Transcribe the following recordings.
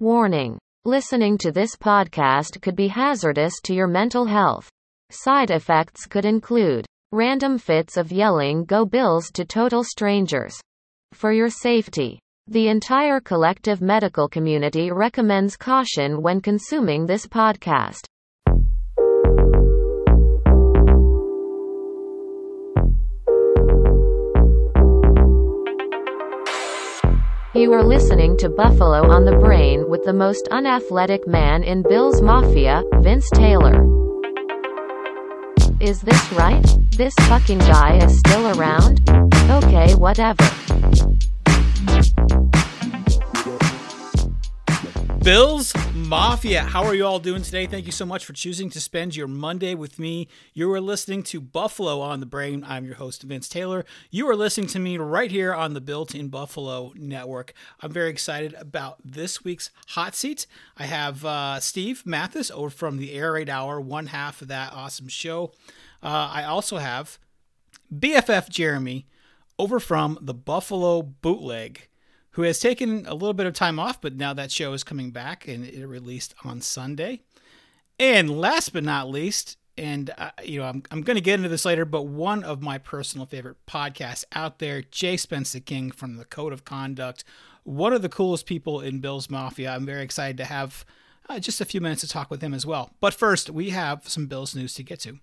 Warning. Listening to this podcast could be hazardous to your mental health. Side effects could include random fits of yelling Go Bills to total strangers. For your safety, the entire collective medical community recommends caution when consuming this podcast. You are listening to Buffalo on the Brain with the most unathletic man in Bills Mafia, Vince Taylor. Is this right? This fucking guy is still around? Okay, whatever. Bills Mafia, how are you all doing today? Thank you so much for choosing to spend your Monday with me. You are listening to Buffalo on the Brain. I'm your host, Vince Taylor. You are listening to me right here on the Built in Buffalo Network. I'm very excited about this week's hot seat. I have uh, Steve Mathis over from the Air Raid Hour, one half of that awesome show. Uh, I also have BFF Jeremy over from the Buffalo Bootleg who has taken a little bit of time off, but now that show is coming back and it released on Sunday. And last but not least, and uh, you know I'm, I'm going to get into this later, but one of my personal favorite podcasts out there, Jay Spencer King from the Code of Conduct, one of the coolest people in Bill's Mafia. I'm very excited to have uh, just a few minutes to talk with him as well. But first, we have some Bills news to get to.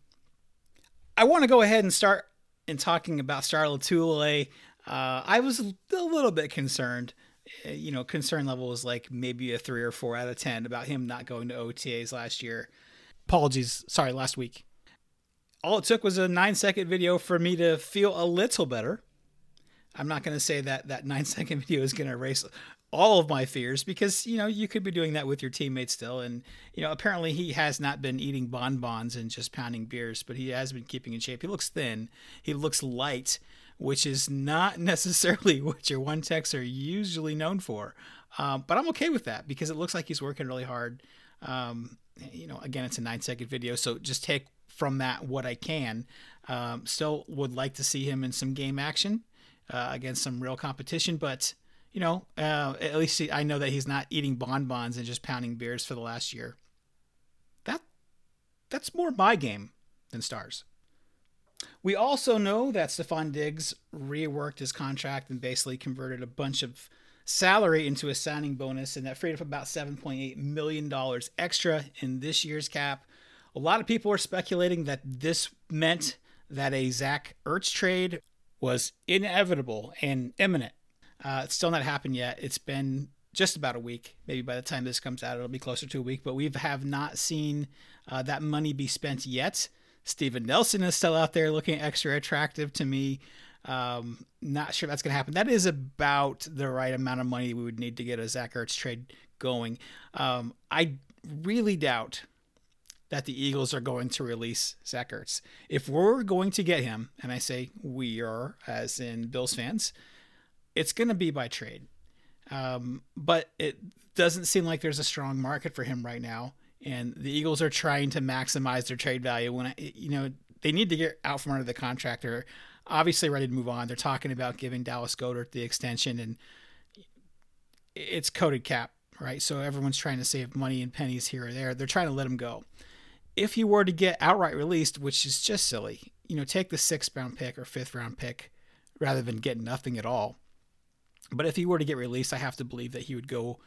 I want to go ahead and start in talking about Star Lotulelei. Uh, I was a little bit concerned. Uh, you know, concern level was like maybe a three or four out of 10 about him not going to OTAs last year. Apologies, sorry, last week. All it took was a nine second video for me to feel a little better. I'm not going to say that that nine second video is going to erase all of my fears because you know you could be doing that with your teammates still and you know apparently he has not been eating bonbons and just pounding beers but he has been keeping in shape he looks thin he looks light which is not necessarily what your one techs are usually known for. Um, but I'm okay with that because it looks like he's working really hard. Um, you know, again, it's a nine second video, so just take from that what I can. Um, still would like to see him in some game action uh, against some real competition, but you know, uh, at least I know that he's not eating bonbons and just pounding beers for the last year. That that's more my game than stars. We also know that Stefon Diggs reworked his contract and basically converted a bunch of salary into a signing bonus, and that freed up about $7.8 million extra in this year's cap. A lot of people are speculating that this meant that a Zach Ertz trade was inevitable and imminent. Uh, it's still not happened yet. It's been just about a week. Maybe by the time this comes out, it'll be closer to a week. But we have not seen uh, that money be spent yet. Steven Nelson is still out there looking extra attractive to me. Um, not sure that's going to happen. That is about the right amount of money we would need to get a Zach Ertz trade going. Um, I really doubt that the Eagles are going to release Zach Ertz. If we're going to get him, and I say we are, as in Bills fans, it's going to be by trade. Um, but it doesn't seem like there's a strong market for him right now and the Eagles are trying to maximize their trade value. When I, you know they need to get out from under the contract, they're obviously ready to move on. They're talking about giving Dallas Goedert the extension, and it's COVID cap, right? So everyone's trying to save money and pennies here or there. They're trying to let him go. If he were to get outright released, which is just silly, you know, take the sixth round pick or fifth round pick rather than get nothing at all. But if he were to get released, I have to believe that he would go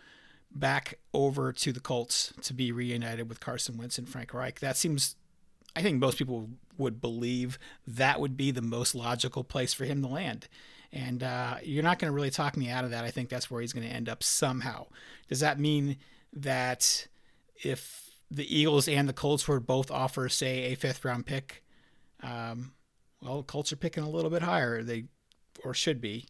back over to the Colts to be reunited with Carson Wentz and Frank Reich. That seems, I think most people would believe that would be the most logical place for him to land. And uh, you're not going to really talk me out of that. I think that's where he's going to end up somehow. Does that mean that if the Eagles and the Colts were both offer, say, a fifth round pick, um, well, Colts are picking a little bit higher. They or should be.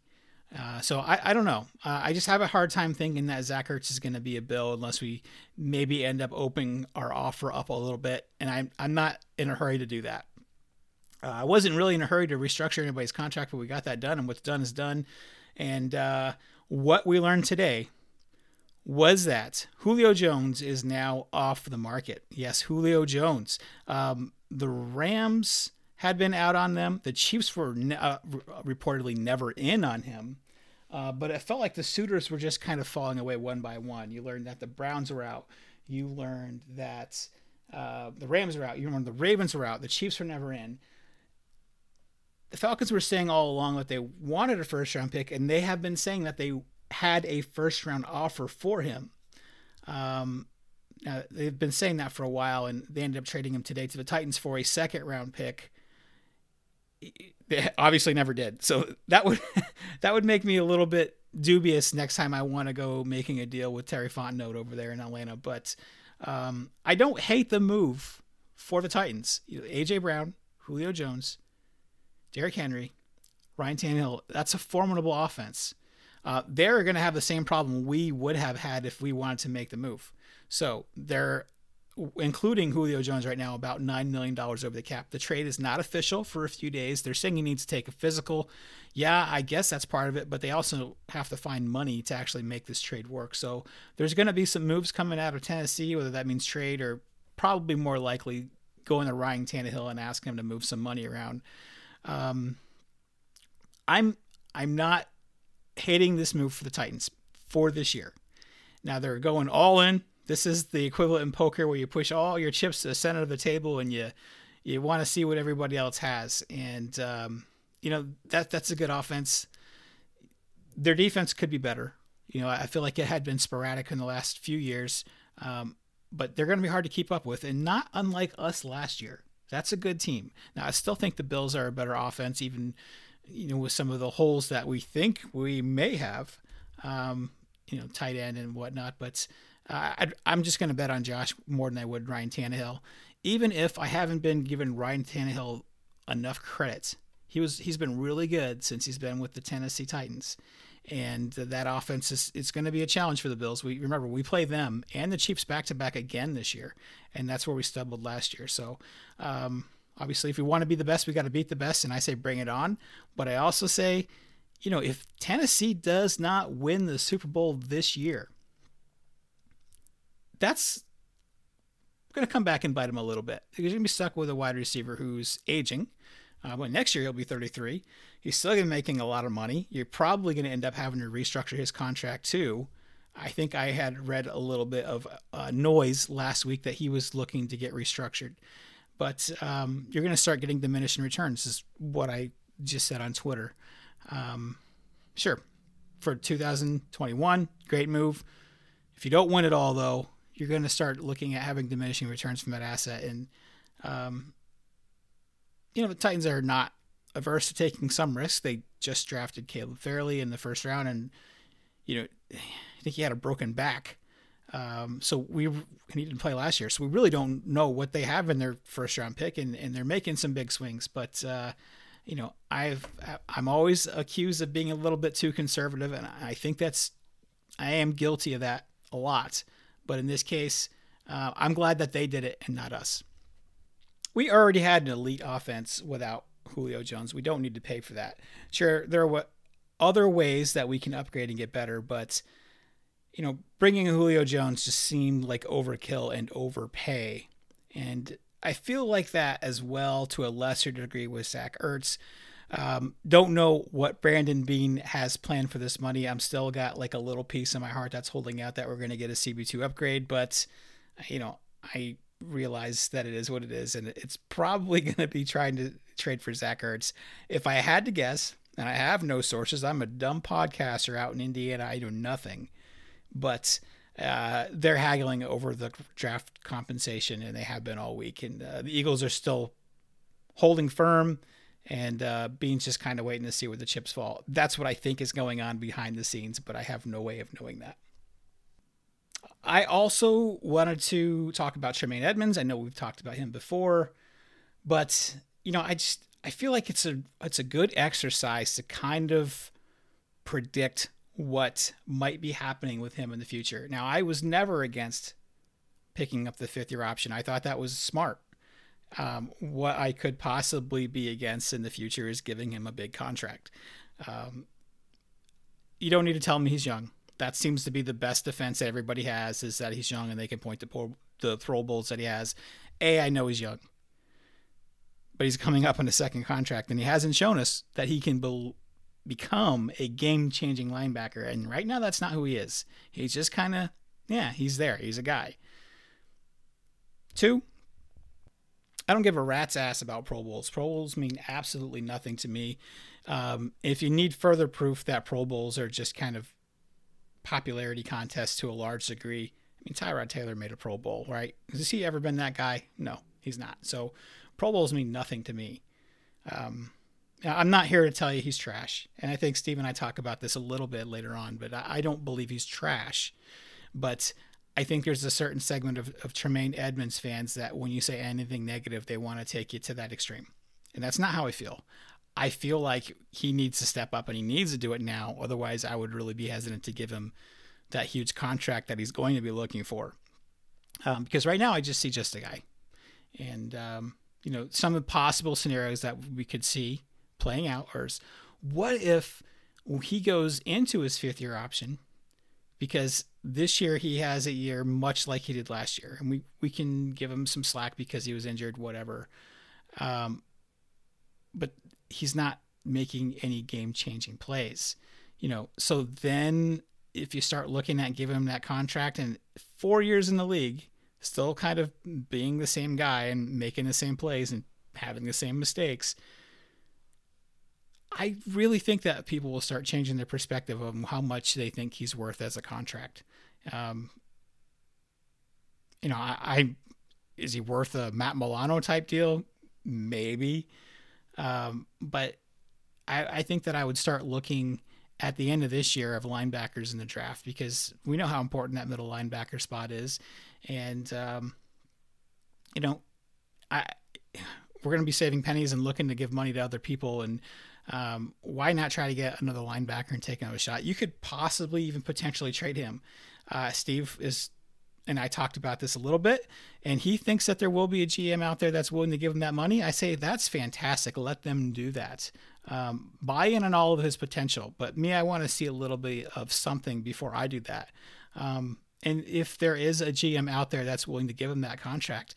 Uh, so I, I don't know. Uh, I just have a hard time thinking that Zach Ertz is going to be a bill unless we maybe end up opening our offer up a little bit. And I'm, I'm not in a hurry to do that. Uh, I wasn't really in a hurry to restructure anybody's contract, but we got that done. And what's done is done. And uh, what we learned today was that Julio Jones is now off the market. Yes, Julio Jones. Um, the Rams had been out on them. The Chiefs were ne- uh, reportedly never in on him. Uh, but it felt like the suitors were just kind of falling away one by one. You learned that the Browns were out. You learned that uh, the Rams are out. You learned the Ravens were out. The Chiefs were never in. The Falcons were saying all along that they wanted a first round pick, and they have been saying that they had a first round offer for him. Um, now, they've been saying that for a while, and they ended up trading him today to the Titans for a second round pick. They obviously never did. So that would that would make me a little bit dubious next time I want to go making a deal with Terry Fontenot over there in Atlanta. But um, I don't hate the move for the Titans. AJ Brown, Julio Jones, Derrick Henry, Ryan Tannehill. That's a formidable offense. Uh, they're going to have the same problem we would have had if we wanted to make the move. So they're including Julio Jones right now, about $9 million over the cap. The trade is not official for a few days. They're saying he needs to take a physical. Yeah, I guess that's part of it, but they also have to find money to actually make this trade work. So there's going to be some moves coming out of Tennessee, whether that means trade or probably more likely going to Ryan Tannehill and asking him to move some money around. Um, I'm I'm not hating this move for the Titans for this year. Now they're going all in. This is the equivalent in poker where you push all your chips to the center of the table and you you want to see what everybody else has. And um, you know that that's a good offense. Their defense could be better. You know, I feel like it had been sporadic in the last few years, um, but they're going to be hard to keep up with, and not unlike us last year. That's a good team. Now, I still think the Bills are a better offense, even you know, with some of the holes that we think we may have, um, you know, tight end and whatnot. But i am just going to bet on Josh more than I would Ryan Tannehill, even if I haven't been given Ryan Tannehill enough credit. He was he's been really good since he's been with the Tennessee Titans, and that offense is it's going to be a challenge for the Bills. We remember we play them and the Chiefs back to back again this year, and that's where we stumbled last year. So. Um, Obviously, if we want to be the best, we got to beat the best, and I say bring it on. But I also say, you know, if Tennessee does not win the Super Bowl this year, that's going to come back and bite him a little bit. He's going to be stuck with a wide receiver who's aging. Uh, but next year he'll be 33. He's still going to be making a lot of money. You're probably going to end up having to restructure his contract too. I think I had read a little bit of uh, noise last week that he was looking to get restructured but um, you're going to start getting diminishing returns. Is what I just said on Twitter. Um, sure, for 2021, great move. If you don't win it all, though, you're going to start looking at having diminishing returns from that asset. And um, you know the Titans are not averse to taking some risk. They just drafted Caleb Farley in the first round, and you know I think he had a broken back. Um, so we he didn't play last year, so we really don't know what they have in their first round pick, and, and they're making some big swings. But uh, you know, I've I'm always accused of being a little bit too conservative, and I think that's I am guilty of that a lot. But in this case, uh, I'm glad that they did it and not us. We already had an elite offense without Julio Jones. We don't need to pay for that. Sure, there are other ways that we can upgrade and get better, but you know, bringing Julio Jones just seemed like overkill and overpay. And I feel like that as well to a lesser degree with Zach Ertz. Um, don't know what Brandon Beane has planned for this money. I'm still got like a little piece in my heart that's holding out that we're going to get a CB2 upgrade, but you know, I realize that it is what it is, and it's probably going to be trying to trade for Zach Ertz. If I had to guess, and I have no sources, I'm a dumb podcaster out in Indiana. I know nothing but uh, they're haggling over the draft compensation, and they have been all week. And uh, the Eagles are still holding firm, and uh, Beane's just kind of waiting to see where the chips fall. That's what I think is going on behind the scenes, but I have no way of knowing that. I also wanted to talk about Tremaine Edmunds. I know we've talked about him before, but you know, I just I feel like it's a it's a good exercise to kind of predict what might be happening with him in the future. Now, I was never against picking up the fifth year option. I thought that was smart. Um, what I could possibly be against in the future is giving him a big contract. Um, you don't need to tell me he's young. That seems to be the best defense that everybody has is that he's young and they can point to poor, the Pro Bowls that he has. A, I know he's young, but he's coming up on a second contract and he hasn't shown us that he can be- become a game changing linebacker. And right now, that's not who he is. He's just kind of, yeah, he's there. He's a guy. Two, I don't give a rat's ass about Pro Bowls. Pro Bowls mean absolutely nothing to me. Um, if you need further proof that Pro Bowls are just kind of popularity contests to a large degree, I mean, Tyrod Taylor made a Pro Bowl, right? Has he ever been that guy? No, he's not. So Pro Bowls mean nothing to me. Um, I'm not here to tell you he's trash. And I think Steve and I talk about this a little bit later on, but I don't believe he's trash. But I think there's a certain segment of, of Tremaine Edmunds fans that when you say anything negative, they want to take you to that extreme. And that's not how I feel. I feel like he needs to step up and he needs to do it now. Otherwise, I would really be hesitant to give him that huge contract that he's going to be looking for. Um, because right now, I just see just a guy. And, um, you know, some of the possible scenarios that we could see playing out are what if he goes into his fifth year option because this year he has a year much like he did last year, and we we can give him some slack because he was injured, whatever. Um, but he's not making any game changing plays, you know. So then, if you start looking at giving him that contract and four years in the league, still kind of being the same guy and making the same plays and having the same mistakes, I really think that people will start changing their perspective of how much they think he's worth as a contract. Um, you know, I, I, is he worth a Matt Milano type deal? Maybe, um, but I, I think that I would start looking at the end of this year of linebackers in the draft because we know how important that middle linebacker spot is, and um, you know, I we're going to be saving pennies and looking to give money to other people and um, why not try to get another linebacker and take another shot? You could possibly even potentially trade him. Uh, Steve is, and I talked about this a little bit, and he thinks that there will be a GM out there that's willing to give him that money. I say that's fantastic. Let them do that. Um, buy in on all of his potential. But me, I want to see a little bit of something before I do that. Um, and if there is a GM out there that's willing to give him that contract,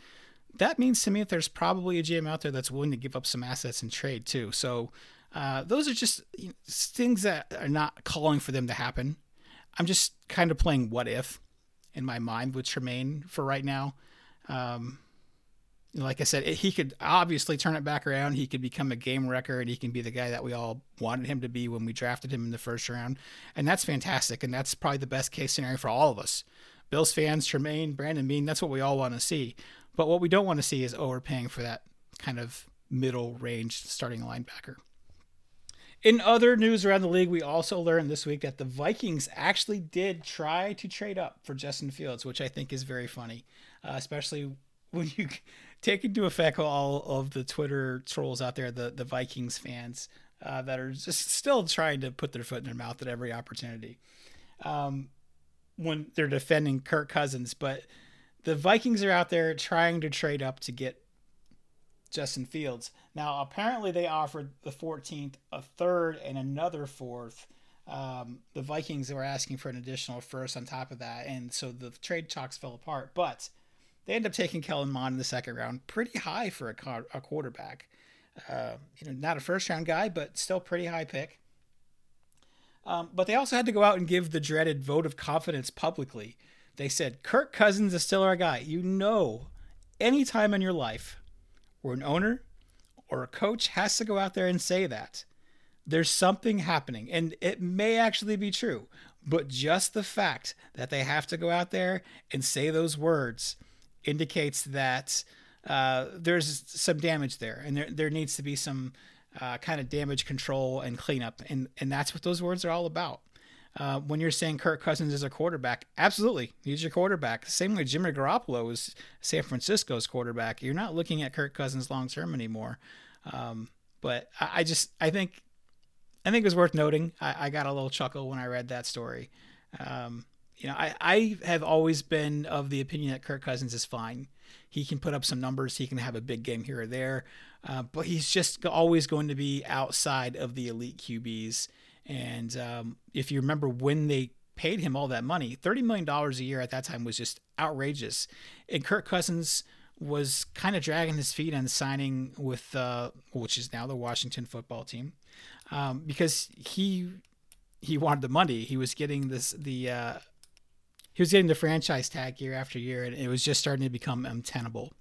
that means to me that there's probably a GM out there that's willing to give up some assets and trade too. So uh, those are just you know, things that are not calling for them to happen. I'm just kind of playing what if in my mind with Tremaine for right now. Um, like I said, he could obviously turn it back around. He could become a game wrecker, and he can be the guy that we all wanted him to be when we drafted him in the first round. And that's fantastic. And that's probably the best case scenario for all of us. Bills fans, Tremaine, Brandon Beane. that's what we all want to see. But what we don't want to see is overpaying for that kind of middle range starting linebacker. In other news around the league, we also learned this week that the Vikings actually did try to trade up for Justin Fields, which I think is very funny, uh, especially when you take into effect all of the Twitter trolls out there, the, the Vikings fans uh, that are just still trying to put their foot in their mouth at every opportunity um, when they're defending Kirk Cousins. But the Vikings are out there trying to trade up to get Justin Fields. Now, apparently, they offered the 14th a third and another fourth. Um, the Vikings were asking for an additional first on top of that, and so the trade talks fell apart. But they ended up taking Kellen Mond in the second round, pretty high for a, a quarterback. Uh, you know, not a first round guy, but still pretty high pick. Um, but they also had to go out and give the dreaded vote of confidence publicly. They said, Kirk Cousins is still our guy. You know, any time in your life or an owner or a coach has to go out there and say that. There's something happening, and it may actually be true, but just the fact that they have to go out there and say those words indicates that uh, there's some damage there, and there, there needs to be some uh, kind of damage control and cleanup, and, and that's what those words are all about. Uh, when you're saying Kirk Cousins is a quarterback, absolutely, he's your quarterback. Same way Jimmy Garoppolo is San Francisco's quarterback. You're not looking at Kirk Cousins long term anymore. Um, but I, I, just I think I think it was worth noting. I, I, got a little chuckle when I read that story. Um, you know, I, I have always been of the opinion that Kirk Cousins is fine. He can put up some numbers. He can have a big game here or there, uh, but he's just always going to be outside of the elite QBs. And um, if you remember when they paid him all that money, $30 million a year at that time was just outrageous. And Kirk Cousins was kind of dragging his feet on signing with, uh, which is now the Washington football team, um, because he he wanted the money. He was getting this the uh, he was getting the franchise tag year after year, and it was just starting to become untenable.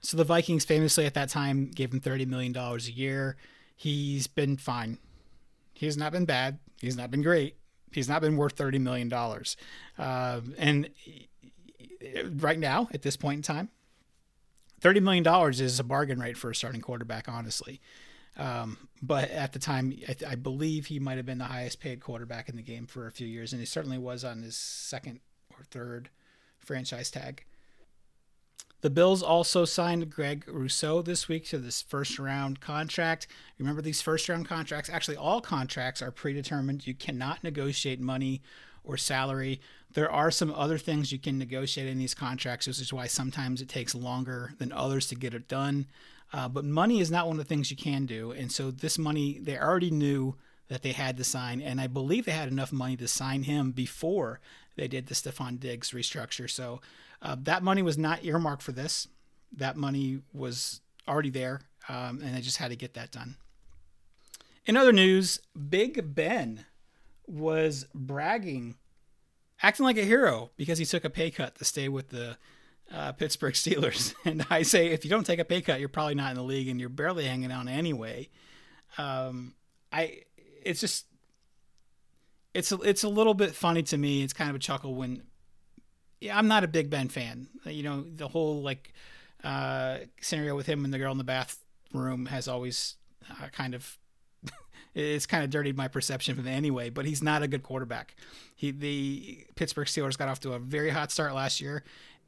So the Vikings famously at that time gave him thirty million dollars a year. He's been fine. He's not been bad. He's not been great. He's not been worth thirty million dollars. Uh, and right now, at this point in time, thirty million dollars is a bargain rate for a starting quarterback. Honestly, um, but at the time, I, th- I, believe he might have been the highest paid quarterback in the game for a few years, and he certainly was on his second or third franchise tag. The Bills also signed Greg Rousseau this week to this first round contract. Remember, these first round contracts, actually, all contracts are predetermined. You cannot negotiate money or salary. There are some other things you can negotiate in these contracts, which is why sometimes it takes longer than others to get it done. Uh, but money is not one of the things you can do. And so this money, they already knew that they had to sign. And I believe they had enough money to sign him before they did the Stefon Diggs restructure. So uh, that money was not earmarked for this. That money was already there. Um, and they just had to get that done. In other news, Big Ben was bragging, acting like a hero because he took a pay cut to stay with the uh, Pittsburgh Steelers. And I say, if you don't take a pay cut, you're probably not in the league, and you're barely hanging on anyway. Um, I, it's just, it's a, it's a little bit funny to me. It's kind of a chuckle when, yeah, I'm not a Big Ben fan. You know, the whole like uh, scenario with him and the girl in the bathroom has always uh, kind of it's kind of dirtied my perception of him anyway. But he's not a good quarterback. He the Pittsburgh Steelers got off to a very hot start last year,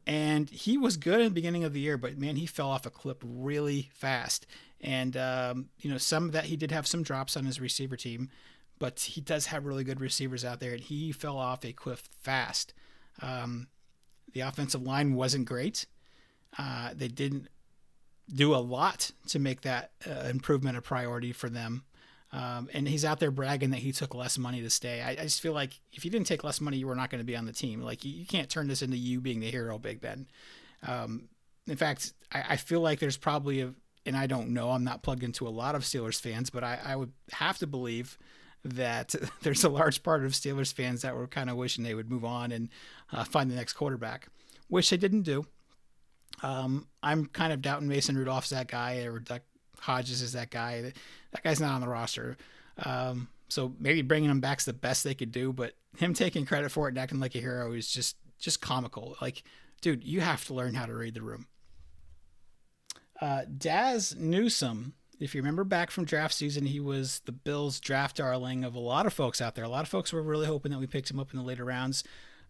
and he was good in the beginning of the year, but man, he fell off a cliff really fast. And um, you know, some of that he did have some drops on his receiver team, but he does have really good receivers out there, and he fell off a cliff fast. Um, the offensive line wasn't great. Uh, they didn't do a lot to make that uh, improvement a priority for them. Um, and he's out there bragging that he took less money to stay. I, I just feel like if you didn't take less money, you were not going to be on the team. Like you, you, can't turn this into you being the hero, Big Ben. Um, in fact, I, I, feel like there's probably a, and I don't know, I'm not plugged into a lot of Steelers fans, but I, I would have to believe that there's a large part of Steelers fans that were kind of wishing they would move on and uh, find the next quarterback, which they didn't do. Um, I'm kind of doubting Mason Rudolph's that guy, or Duck Hodges is that guy. That guy's not on the roster. Um, so maybe bringing him back's the best they could do, but him taking credit for it and acting like a hero is just just comical. Like, dude, you have to learn how to read the room. Uh, Dazz Newsome, if you remember back from draft season, he was the Bills' draft darling of a lot of folks out there. A lot of folks were really hoping that we picked him up in the later rounds.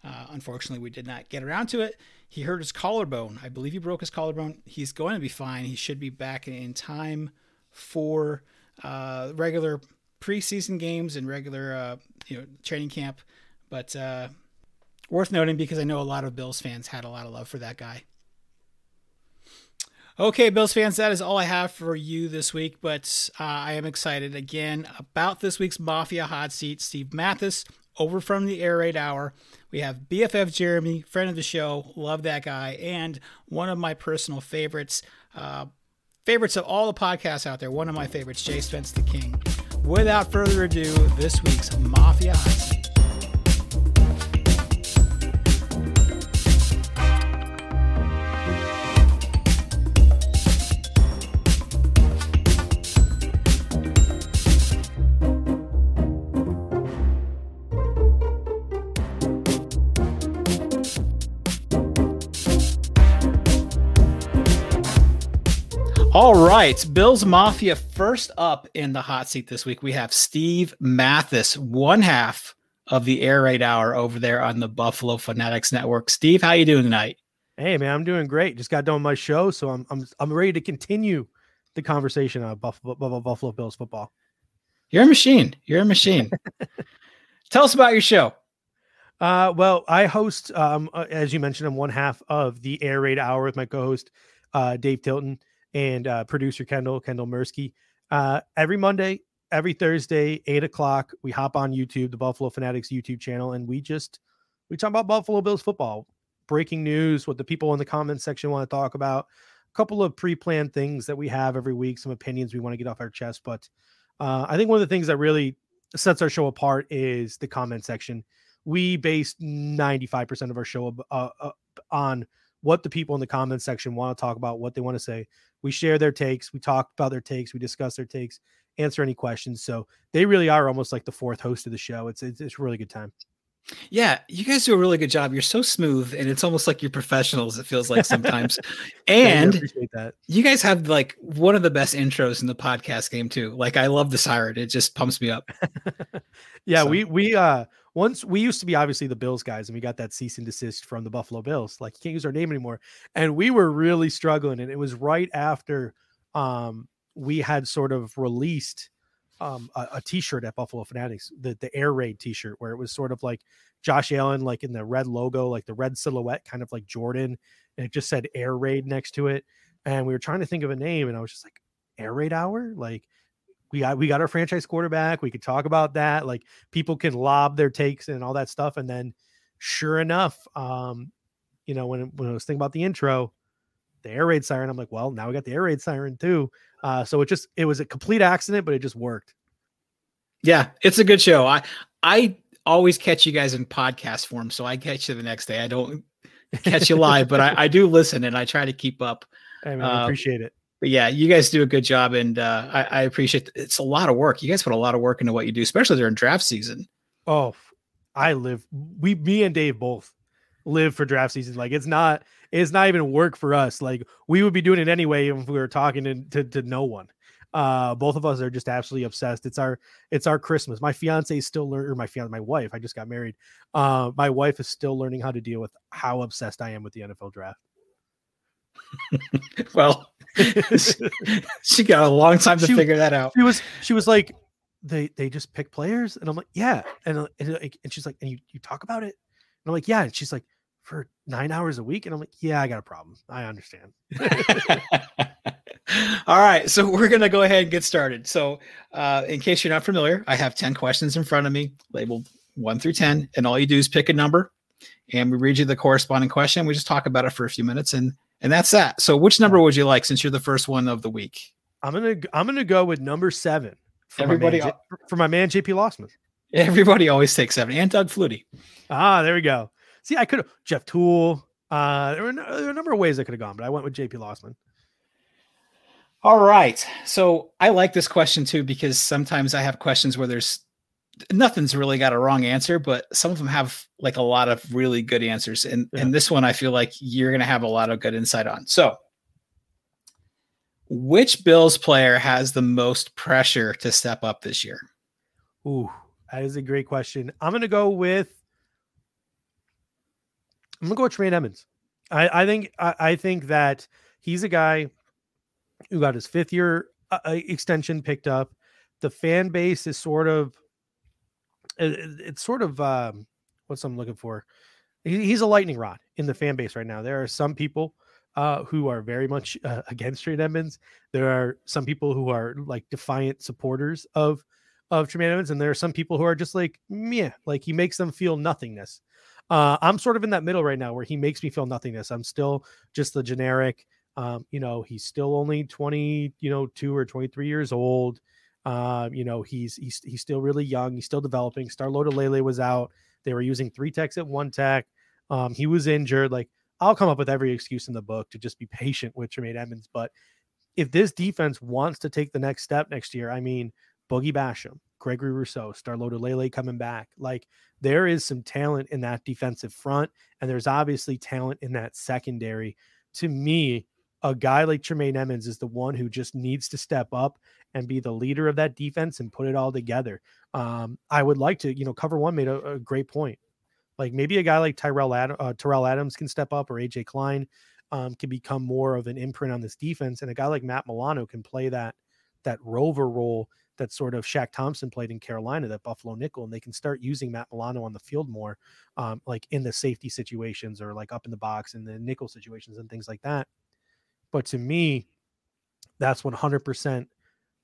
Uh, unfortunately, we did not get around to it. He hurt his collarbone. I believe he broke his collarbone. He's going to be fine. He should be back in time for uh, regular preseason games and regular uh, you know training camp. But uh, worth noting because I know a lot of Bills fans had a lot of love for that guy. Okay, Bills fans, that is all I have for you this week. But uh, I am excited again about this week's Mafia Hot Seat. Steve Mathis over from the Air Raid Hour. We have BFF Jeremy, friend of the show, love that guy, and one of my personal favorites, uh, favorites of all the podcasts out there, one of my favorites, Jay Spence the King. Without further ado, this week's Mafia Hot Seat. Right, Bills Mafia first up in the hot seat this week. We have Steve Mathis, one half of the air raid hour over there on the Buffalo Fanatics Network. Steve, how you doing tonight? Hey man, I'm doing great. Just got done with my show, so I'm I'm I'm ready to continue the conversation on Buffalo, Buffalo Bills football. You're a machine. You're a machine. Tell us about your show. Uh, well, I host, um, uh, as you mentioned, I'm one half of the Air Raid Hour with my co-host uh, Dave Tilton and uh, producer Kendall, Kendall Mursky. Uh, every Monday, every Thursday, eight o'clock, we hop on YouTube, the Buffalo Fanatics YouTube channel, and we just we talk about Buffalo Bills football. breaking news, what the people in the comments section want to talk about, a couple of pre-planned things that we have every week, some opinions we want to get off our chest. But uh, I think one of the things that really sets our show apart is the comment section. We base 95% of our show uh, uh, on what the people in the comment section want to talk about, what they want to say. We share their takes, we talk about their takes, we discuss their takes, answer any questions. So they really are almost like the fourth host of the show. It's it's, it's a really good time. Yeah, you guys do a really good job. You're so smooth, and it's almost like you're professionals. It feels like sometimes, and that. You guys have like one of the best intros in the podcast game too. Like I love the siren; it just pumps me up. yeah, so. we we uh once we used to be obviously the Bills guys, and we got that cease and desist from the Buffalo Bills. Like you can't use our name anymore, and we were really struggling. And it was right after um we had sort of released um, a, a, t-shirt at Buffalo Fanatics, the the air raid t-shirt, where it was sort of like Josh Allen, like in the red logo, like the red silhouette, kind of like Jordan, and it just said air raid next to it. And we were trying to think of a name, and I was just like, air raid hour, like we got we got our franchise quarterback. We could talk about that. Like people can lob their takes and all that stuff, and then sure enough, um, you know, when when I was thinking about the intro, the air raid siren, I'm like, well, now we got the air raid siren too. Uh, so it just it was a complete accident, but it just worked. Yeah, it's a good show. I I always catch you guys in podcast form, so I catch you the next day. I don't catch you live, but I, I do listen and I try to keep up. I, mean, I appreciate it. But yeah, you guys do a good job, and uh, I, I appreciate. It. It's a lot of work. You guys put a lot of work into what you do, especially during draft season. Oh, I live. We, me and Dave both live for draft season. Like it's not it's not even work for us. Like we would be doing it anyway if we were talking to, to, to no one. Uh, both of us are just absolutely obsessed. It's our it's our Christmas. My fiance is still learning, or my fiance, my wife. I just got married. Uh, my wife is still learning how to deal with how obsessed I am with the NFL draft. well, she got a long time to she, figure that out. She was she was like, they they just pick players, and I'm like, yeah, and uh, and, and she's like, and you you talk about it, and I'm like, yeah, and she's like, for nine hours a week? And I'm like, yeah, I got a problem. I understand. All right. So we're going to go ahead and get started. So, uh, in case you're not familiar, I have 10 questions in front of me labeled one through 10. And all you do is pick a number and we read you the corresponding question. We just talk about it for a few minutes and, and that's that. So which number would you like since you're the first one of the week? I'm going to, I'm going to go with number seven. For Everybody, my man, for my man, JP Losman. Everybody always takes seven and Doug Flutie. Ah, there we go. See, I could have Jeff Tuel. Uh, there were, no, there were a number of ways I could have gone, but I went with JP Losman. All right. So I like this question too because sometimes I have questions where there's nothing's really got a wrong answer, but some of them have like a lot of really good answers. And yeah. and this one I feel like you're gonna have a lot of good insight on. So which Bills player has the most pressure to step up this year? Ooh, that is a great question. I'm gonna go with I'm gonna go with Tremaine Edmunds. I, I think I, I, think that he's a guy who got his fifth year uh, uh extension picked up. The fan base is sort of it, it's sort of um, what's I'm looking for. He, he's a lightning rod in the fan base right now. There are some people uh, who are very much uh, against Tremaine Edmunds. There are some people who are like defiant supporters of of Tremaine Edmunds, and there are some people who are just like, yeah, like he makes them feel nothingness. Uh, I'm sort of in that middle right now where he makes me feel nothingness. I'm still just the generic. Um, you know, he's still only 20, you know, two or 23 years old. Um, you know, he's he's he's still really young. He's still developing. Star Lele was out. They were using three techs at one tech. Um, he was injured. Like, I'll come up with every excuse in the book to just be patient with Tremaine Edmunds. But if this defense wants to take the next step next year, I mean, Boogie Basham, Gregory Rousseau, Star Lele coming back. Like there is some talent in that defensive front, and there's obviously talent in that secondary. To me, a guy like Tremaine Edmunds is the one who just needs to step up and be the leader of that defense and put it all together. Um, I would like to, you know, cover one made a, a great point. Like maybe a guy like Tyrell Ad- uh, Terrell Adams can step up, or AJ Klein um, can become more of an imprint on this defense, and a guy like Matt Milano can play that that rover role that sort of Shaq Thompson played in Carolina, that Buffalo nickel, and they can start using Matt Milano on the field more, um, like in the safety situations or like up in the box in the nickel situations and things like that. But to me, that's 100%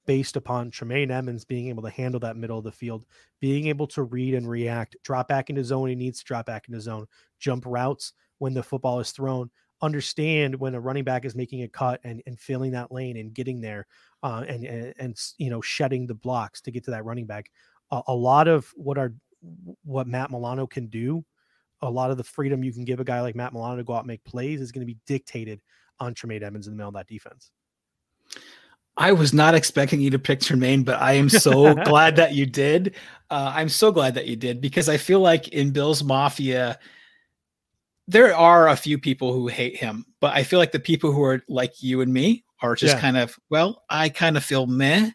based upon Tremaine Edmunds being able to handle that middle of the field, being able to read and react, drop back into zone. He needs to drop back into zone, jump routes when the football is thrown, understand when a running back is making a cut and, and filling that lane and getting there uh, and, and, and, you know, shedding the blocks to get to that running back. Uh, a lot of what our, what Matt Milano can do, a lot of the freedom you can give a guy like Matt Milano to go out and make plays is going to be dictated on Tremaine Edmunds in the middle of that defense. I was not expecting you to pick Tremaine, but I am so glad that you did. Uh, I'm so glad that you did because I feel like in Bills Mafia, there are a few people who hate him, but I feel like the people who are like you and me are just yeah. kind of, well, I kind of feel meh.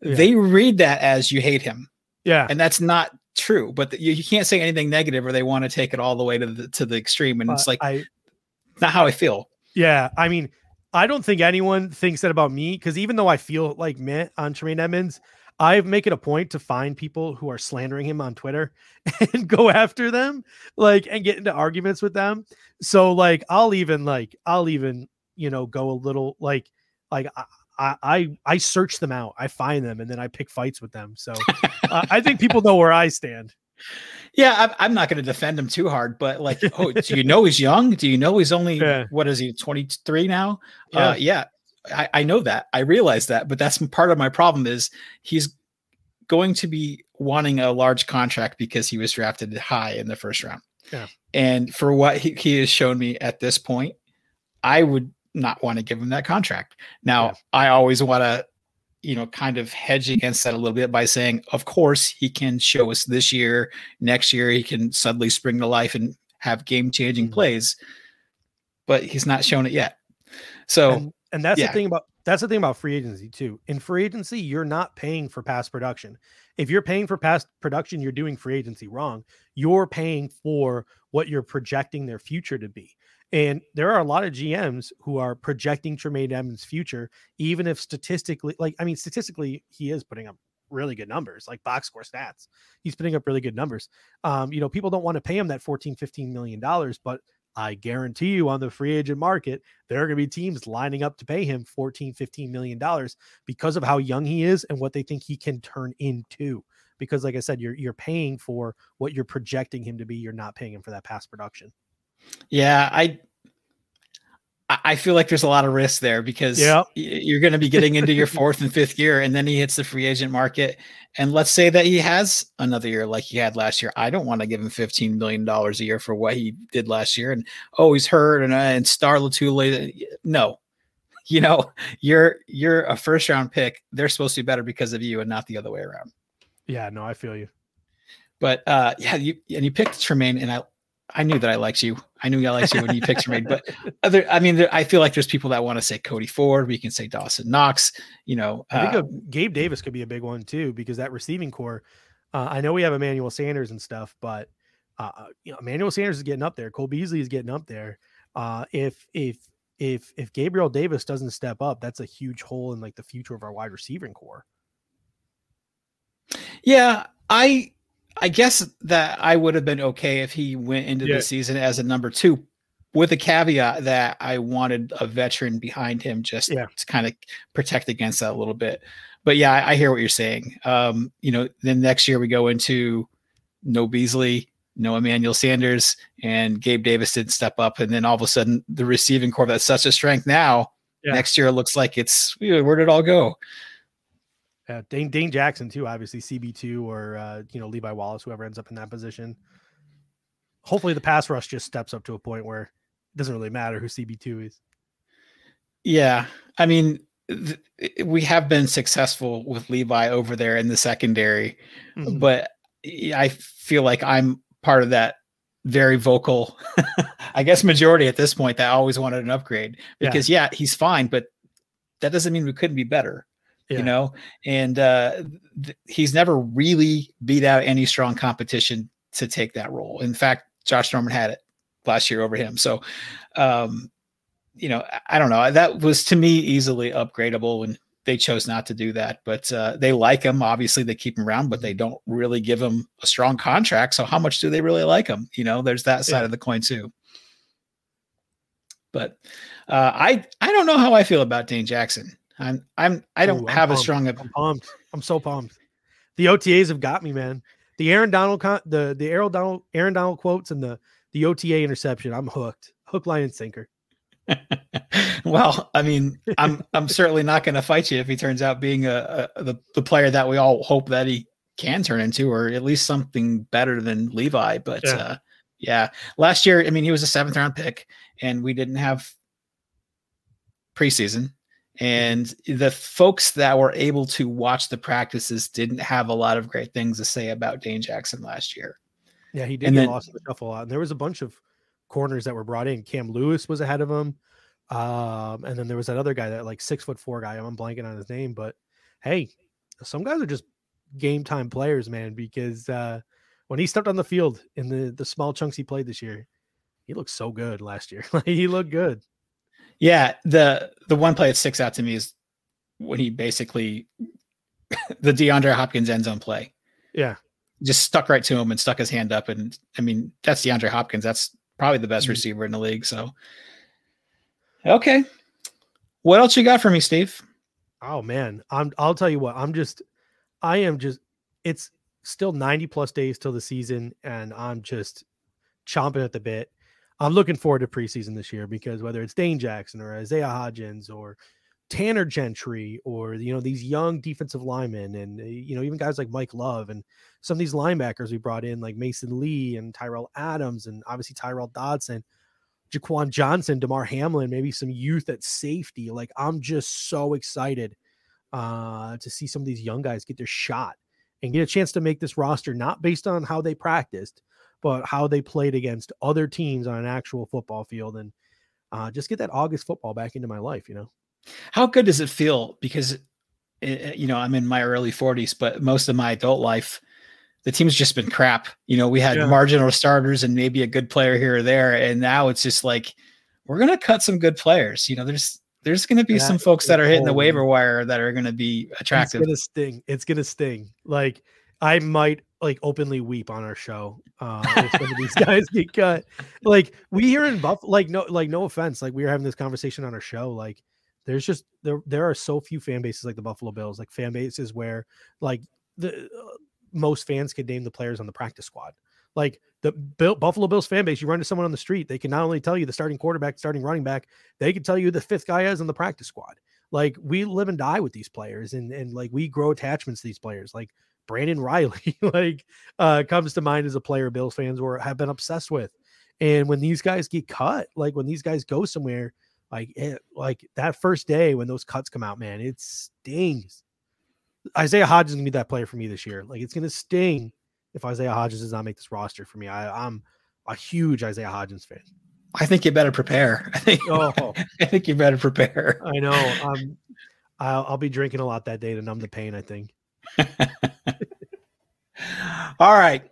Yeah. They read that as you hate him. Yeah. And that's not true, but the, you, you, can't say anything negative or they want to take it all the way to the, to the extreme. And uh, it's like, I, not how I feel. Yeah. I mean, I don't think anyone thinks that about me because even though I feel like meh on Tremaine Edmunds, I make it a point to find people who are slandering him on Twitter and go after them, like, and get into arguments with them. So, like, I'll even like, I'll even, you know, go a little like, like I, I, I search them out, I find them, and then I pick fights with them. So, uh, I think people know where I stand. Yeah, I'm, not going to defend him too hard, but like, oh, do you know he's young? Do you know he's only yeah. what is he, 23 now? Yeah, uh, yeah. I, I know that. I realize that, but that's part of my problem is he's going to be wanting a large contract because he was drafted high in the first round. Yeah. And for what he, he has shown me at this point, I would not want to give him that contract. Now, yeah. I always want to, you know, kind of hedge against that a little bit by saying, of course, he can show us this year, next year, he can suddenly spring to life and have game changing mm-hmm. plays, but he's not shown it yet. So, and, and that's yeah. the thing about that's the thing about free agency too. In free agency, you're not paying for past production. If you're paying for past production, you're doing free agency wrong. You're paying for what you're projecting their future to be. And there are a lot of GMs who are projecting Tremaine Edmunds' future, even if statistically, like, I mean, statistically, he is putting up really good numbers, like box score stats. He's putting up really good numbers. Um, you know, people don't want to pay him that 14, 15 million dollars, but I guarantee you on the free agent market, there are going to be teams lining up to pay him 14, 15 million dollars because of how young he is and what they think he can turn into. Because, like I said, you're you're paying for what you're projecting him to be. You're not paying him for that past production. Yeah, I I feel like there's a lot of risk there because yep. you're going to be getting into your fourth and fifth year, and then he hits the free agent market. And let's say that he has another year like he had last year. I don't want to give him $15 million a year for what he did last year. And oh, he's hurt, and uh, and Star Lotulelei. No, you know, you're you're a first round pick. They're supposed to be better because of you, and not the other way around. Yeah, no, I feel you. But uh, yeah, you and you picked Tremaine, and I I knew that I liked you. I knew I liked you when you picked Tremaine. But other, I mean, there, I feel like there's people that want to say Cody Ford. We can say Dawson Knox. You know, I think uh, Gabe Davis could be a big one too because that receiving corps. Uh, I know we have Emmanuel Sanders and stuff, but uh, uh, you know, Emmanuel Sanders is getting up there. Cole Beasley is getting up there. Uh, if if if if Gabriel Davis doesn't step up, that's a huge hole in like the future of our wide receiving corps. Yeah, I I guess that I would have been okay if he went into yeah. the season as a number two, with a caveat that I wanted a veteran behind him just yeah. to kind of protect against that a little bit. But yeah, I, I hear what you're saying. Um, you know, then next year we go into no Beasley, no Emmanuel Sanders, and Gabe Davis didn't step up, and then all of a sudden the receiving corps that's such a strength now. Yeah. Next year it looks like it's where did it all go? Yeah, Dane Dane Jackson too, obviously CB two or uh, you know Levi Wallace, whoever ends up in that position. Hopefully, the pass rush just steps up to a point where it doesn't really matter who CB two is. Yeah, I mean, th- we have been successful with Levi over there in the secondary, mm-hmm. but I feel like I'm part of that very vocal, I guess majority at this point that always wanted an upgrade because yeah, yeah he's fine, but that doesn't mean we couldn't be better yeah. you know, and uh, th- he's never really beat out any strong competition to take that role. In fact, Josh Norman had it last year over him. So, um, you know, I don't know. That was to me easily upgradable, and they chose not to do that. But uh, they like him. Obviously, they keep him around, but they don't really give him a strong contract. So, how much do they really like him? You know, there's that side yeah. of the coin too. But uh, I I don't know how I feel about Dane Jackson. I'm I'm I don't Ooh, have a strong. I'm pumped. I'm so pumped. The OTAs have got me, man. The Aaron Donald, con- the the Aaron Donald, Aaron Donald quotes and the the OTA interception. I'm hooked. Hook, line, and sinker. well, I mean, I'm I'm certainly not going to fight you if he turns out being a, a the the player that we all hope that he can turn into, or at least something better than Levi. But Yeah. uh, yeah, last year, I mean, he was a seventh round pick, and we didn't have preseason. And the folks that were able to watch the practices didn't have a lot of great things to say about Dane Jackson last year. Yeah, he did And get then- lost in the shuffle a lot. And there was a bunch of corners that were brought in. Cam Lewis was ahead of him. Um, and then there was that other guy, that like six foot four guy. I'm blanking on his name, but hey, some guys are just game time players, man, because uh when he stepped on the field in the the small chunks he played this year, he looked so good last year. like he looked good. Yeah, the the one play that sticks out to me is when he basically the DeAndre Hopkins end zone play Yeah. just stuck right to him and stuck his hand up. And I mean, that's DeAndre Hopkins. That's probably the best Mhm. receiver in the league. So, okay, what else you got for me, Steve? Oh man, I'm I'll tell you what, I'm just I am just it's still 90 plus days till the season and I'm just chomping at the bit. I'm looking forward to preseason this year because whether it's Dane Jackson or Isaiah Hodgins or Tanner Gentry or you know these young defensive linemen and uh, you know even guys like Mike Love and some of these linebackers we brought in like Marquel Lee and Tyrell Adams and obviously Tyrell Dodson, Jaquan Johnson, Damar Hamlin, maybe some youth at safety. Like I'm just so excited uh, to see some of these young guys get their shot and get a chance to make this roster, not based on how they practiced, but how they played against other teams on an actual football field and uh, just get that August football back into my life, you know? How good does it feel? Because eh, you know I'm in my early 40s, but most of my adult life, the team's just been crap. You know, we had Yeah. marginal starters and maybe a good player here or there, and now it's just like we're gonna cut some good players. You know, there's there's gonna be some folks that are hitting the waiver wire that are gonna be attractive. It's gonna sting. It's gonna sting. Like I might like openly weep on our show uh if some of these guys get cut. Like we here in Buff like no like no offense, like we were having this conversation on our show. Like there's just there there are so few fan bases like the Buffalo Bills, like fan bases where like the uh, most fans could name the players on the practice squad. Like the Bill, Buffalo Bills fan base, you run to someone on the street, they can not only tell you the starting quarterback, starting running back, they can tell you the fifth guy is on the practice squad like we live and die with these players and and like we grow attachments to these players like brandon reilly like uh comes to mind as a player bills fans were have been obsessed with and when these guys get cut like when these guys go somewhere like it, like that first day when those cuts come out man it stings isaiah hodgins is gonna be that player for me this year like it's gonna sting if isaiah hodgins does not make this roster for me I, i'm a huge isaiah hodgins fan I think you better prepare. I think oh I think you better prepare. I know. Um, I'll, I'll be drinking a lot that day to numb the pain. I think. All right.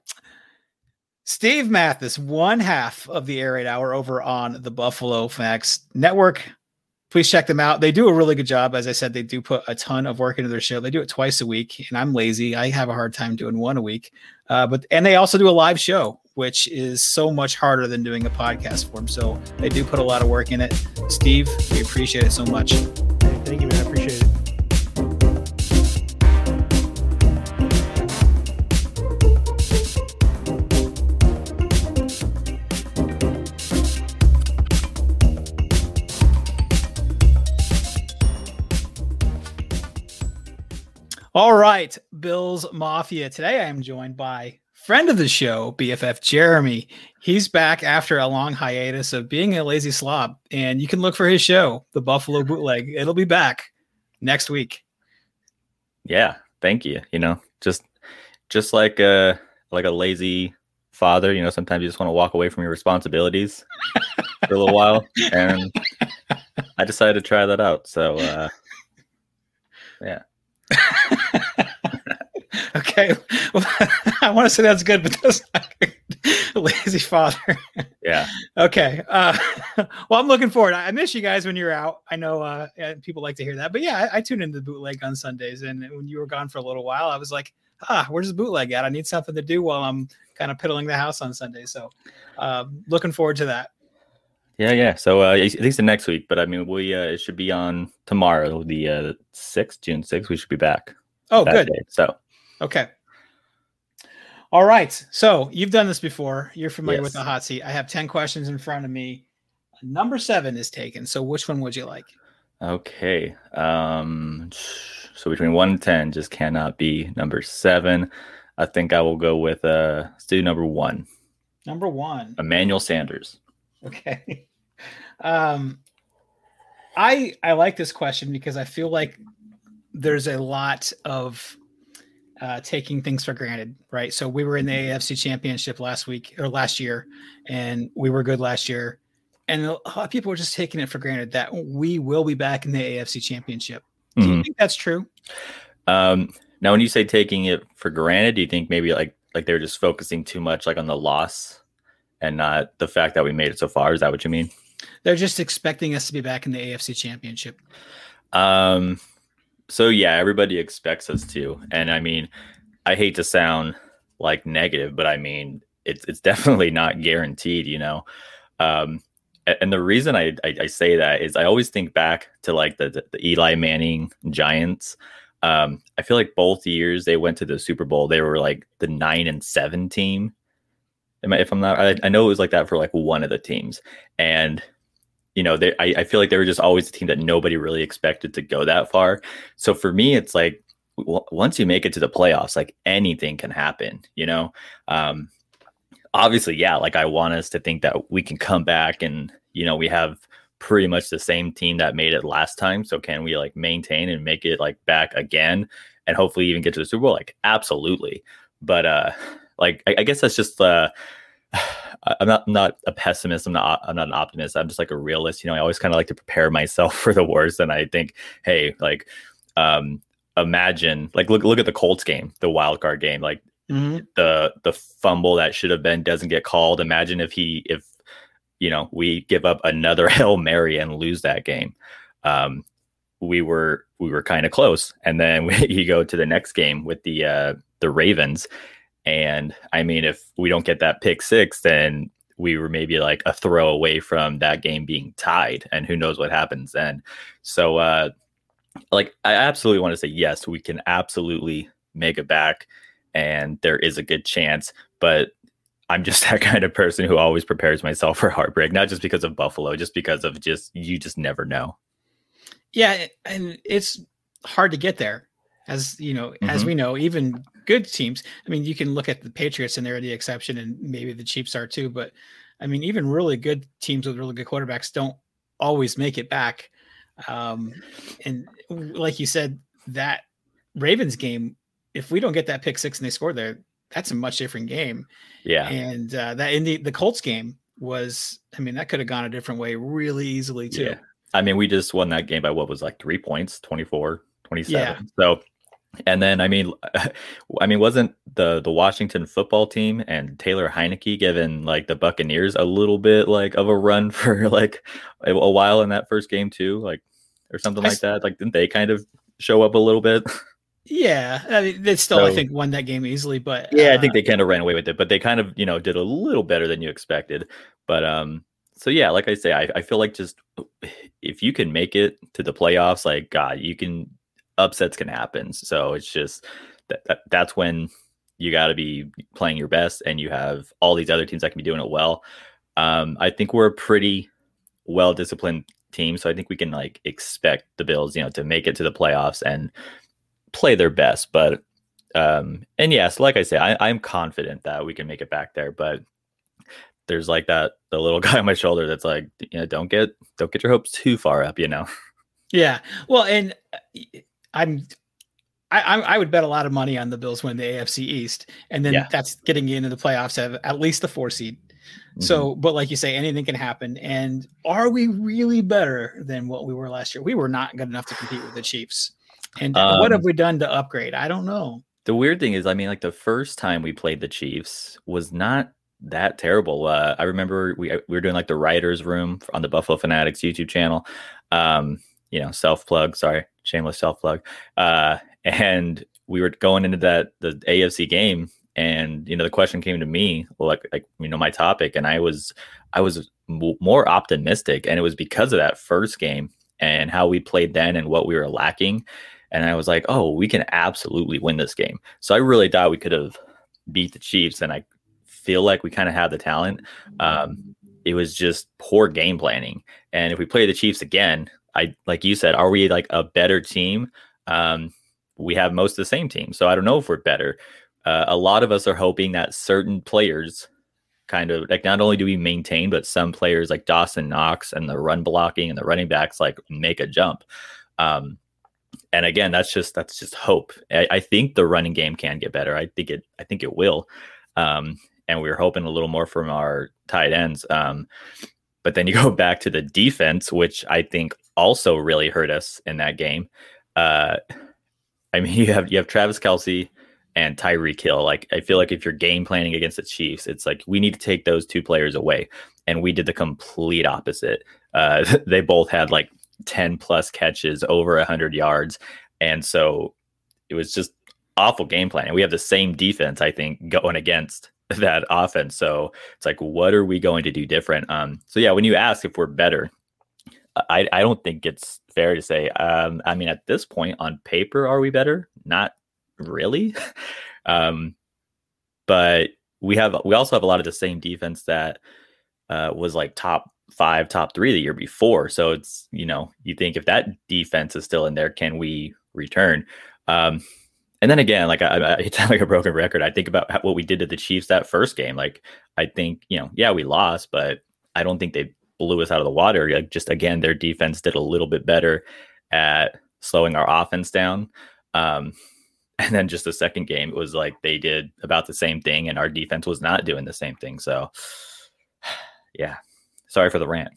Steve Mathis, one half of the Air Raid Hour over on the Buffalo Facts Network. Please check them out. They do a really good job. As I said, they do put a ton of work into their show. They do it twice a week, and I'm lazy. I have a hard time doing one a week. Uh, but and they also do a live show, which is so much harder than doing a podcast form. So they do put a lot of work in it. Steve, we appreciate it so much. Thank you, man. All right, Bills Mafia. Today I am joined by friend of the show, BFF Jeremy. He's back after a long hiatus of being a lazy slob, and you can look for his show, The Buffalo Bootleg. It'll be back next week. Yeah, thank you. You know, just just like a like a lazy father, you know, sometimes you just want to walk away from your responsibilities for a little while. And I decided to try that out. So uh yeah. Okay, well, I want to say that's good, but that's not good. lazy father. Yeah. Okay. Uh, well, I'm looking forward. I miss you guys when you're out. I know uh, uh, people like to hear that, but yeah, I, I tune into the bootleg on Sundays. And when you were gone for a little while, I was like, ah, where's the bootleg at? I need something to do while I'm kind of piddling the house on Sunday. So, um, looking forward to that. Yeah, yeah. So uh, at least the next week, but I mean, we uh, it should be on tomorrow, the uh, sixth, June sixth. We should be back. Oh, good. Day, so okay. All right. So you've done this before. You're familiar Yes. with the hot seat. I have ten questions in front of me. Number seven is taken. So which one would you like? okay. Um, so between one and ten, just cannot be number seven. I think I will go with uh, let's do number one, Number one. Emmanuel Sanders. Okay. Um, I I like this question because I feel like there's a lot of uh, taking things for granted, right? So we were in the AFC Championship last week or last year, and we were good last year, and a lot of people were just taking it for granted that we will be back in the AFC Championship. Do you Mhm. think that's true? Um, now, when you say taking it for granted, do you think maybe like like they're just focusing too much like on the loss and not the fact that we made it so far? Is that what you mean? They're just expecting us to be back in the AFC Championship. Um, so yeah, everybody expects us to, and I mean, I hate to sound like negative, but I mean, it's it's definitely not guaranteed, you know. Um, and the reason I, I I say that is I always think back to like the the, the Eli Manning Giants. Um, I feel like both years they went to the Super Bowl, they were like the nine and seven team. If I'm not, I, I know it was like that for like one of the teams, and you know, they I, I feel like they were just always a team that nobody really expected to go that far. So for me, it's like w- once you make it to the playoffs, like anything can happen, you know. Um, obviously, yeah, like I want us to think that we can come back and you know we have pretty much the same team that made it last time. So can we like maintain and make it like back again and hopefully even get to the Super Bowl? Like absolutely. But uh like I, I guess that's just uh I'm not I'm not a pessimist. I'm not I'm not an optimist. I'm just like a realist. You know, I always kind of like to prepare myself for the worst. And I think, hey, like um imagine like look look at the Colts game, the wild card game. Like the the fumble that should have been doesn't get called. Imagine if he if you know we give up another Hail Mary and lose that game. Um we were we were kind of close. And then we you go to the next game with the uh the Ravens. And I mean, if we don't get that pick six, then we were maybe like a throw away from that game being tied. And who knows what happens then. So uh like I absolutely want to say yes, we can absolutely make it back and there is a good chance, but I'm just that kind of person who always prepares myself for heartbreak, not just because of Buffalo, just because of just you just never know. Yeah, and it's hard to get there. As you know, as Mhm. we know, even good teams. I mean, you can look at the Patriots and they're the exception, and maybe the Chiefs are too. But I mean, even really good teams with really good quarterbacks don't always make it back. Um, and like you said, that Ravens game, if we don't get that pick six and they score there, that's a much different game. Yeah. And uh, that in the the Colts game was, I mean, that could have gone a different way really easily too. Yeah. I mean, we just won that game by what was like three points, 24, 27. Yeah. So, and then, I mean, I mean, wasn't the, the Washington football team and Taylor Heinicke given like the Buccaneers a little bit like of a run for like a, a while in that first game too? Like, or something I like that? Like, didn't they kind of show up a little bit? Yeah, I mean, they still, I think, won that game easily. But Yeah, I uh, think they kind of ran away with it, but they kind of, you know, did a little better than you expected. But um, so yeah, like I say, I, I feel like just if you can make it to the playoffs, like God, you can upsets can happen. So it's just that, that that's when you got to be playing your best, and you have all these other teams that can be doing it well. Um, I think we're a pretty well disciplined team, so I think we can like expect the Bills, you know, to make it to the playoffs and play their best. But um, and yes, like I say, I, I'm confident that we can make it back there. But there's like that the little guy on my shoulder that's like, you know, don't get don't get your hopes too far up, you know. yeah. Well, and uh, I'm, I, I would bet a lot of money on the Bills win the AFC East, and then Yeah. that's getting you into the playoffs at at least the four seed. Mm-hmm. So, but like you say, anything can happen. And are we really better than what we were last year? We were not good enough to compete with the Chiefs. And what have Um, we done to upgrade? I don't know. the weird thing is, I mean, like the first time we played the Chiefs was not that terrible. Uh, I remember we we were doing like the writers' room on the Buffalo Fanatics YouTube channel. Um, you know, self plug. Sorry, shameless self plug. Uh, and we were going into that the AFC game, and you know, the question came to me, like like you know, my topic, and I was I was m- more optimistic, and it was because of that first game and how we played then and what we were lacking. And I was like, oh, we can absolutely win this game. So I really thought we could have beat the Chiefs, and I feel like we kind of had the talent. Um, it was just poor game planning. And if we play the Chiefs again, I like you said, are we like a better team? Um, we have most of the same team, so I don't know if we're better. Uh, a lot of us are hoping that certain players kind of like not only do we maintain, but some players like Dawson Knox and the run blocking and the running backs like make a jump. Um, and again, that's just that's just hope. I, I, think the running game can get better. I think it I think it will. Um, and we are hoping a little more from our tight ends. Um, but then you go back to the defense, which I think also really hurt us in that game. Uh, I mean, you have you have Travis Kelce and Tyreek Hill. Like, I feel like if you're game planning against the Chiefs, it's like we need to take those two players away, and we did the complete opposite. Uh, they both had like 10 plus catches over 100 yards, and so it was just awful game planning. We have the same defense, I think, going against that offense. So it's like, what are we going to do different? Um, so yeah, when you ask if we're better, I, I don't think it's fair to say. Um, I mean, at this point on paper, are we better? Not really. um, but we have we also have a lot of the same defense that uh, was like top five, top three the year before. So it's you know you think if that defense is still in there, can we return? Um, and then again, like I, I like a broken record. I think about what we did to the Chiefs that first game. Like I think you know, yeah, we lost, but I don't think they blew us out of the water. Like just again, their defense did a little bit better at slowing our offense down. Um, and then just the second game, it was like they did about the same thing, and our defense was not doing the same thing. So, yeah, sorry for the rant.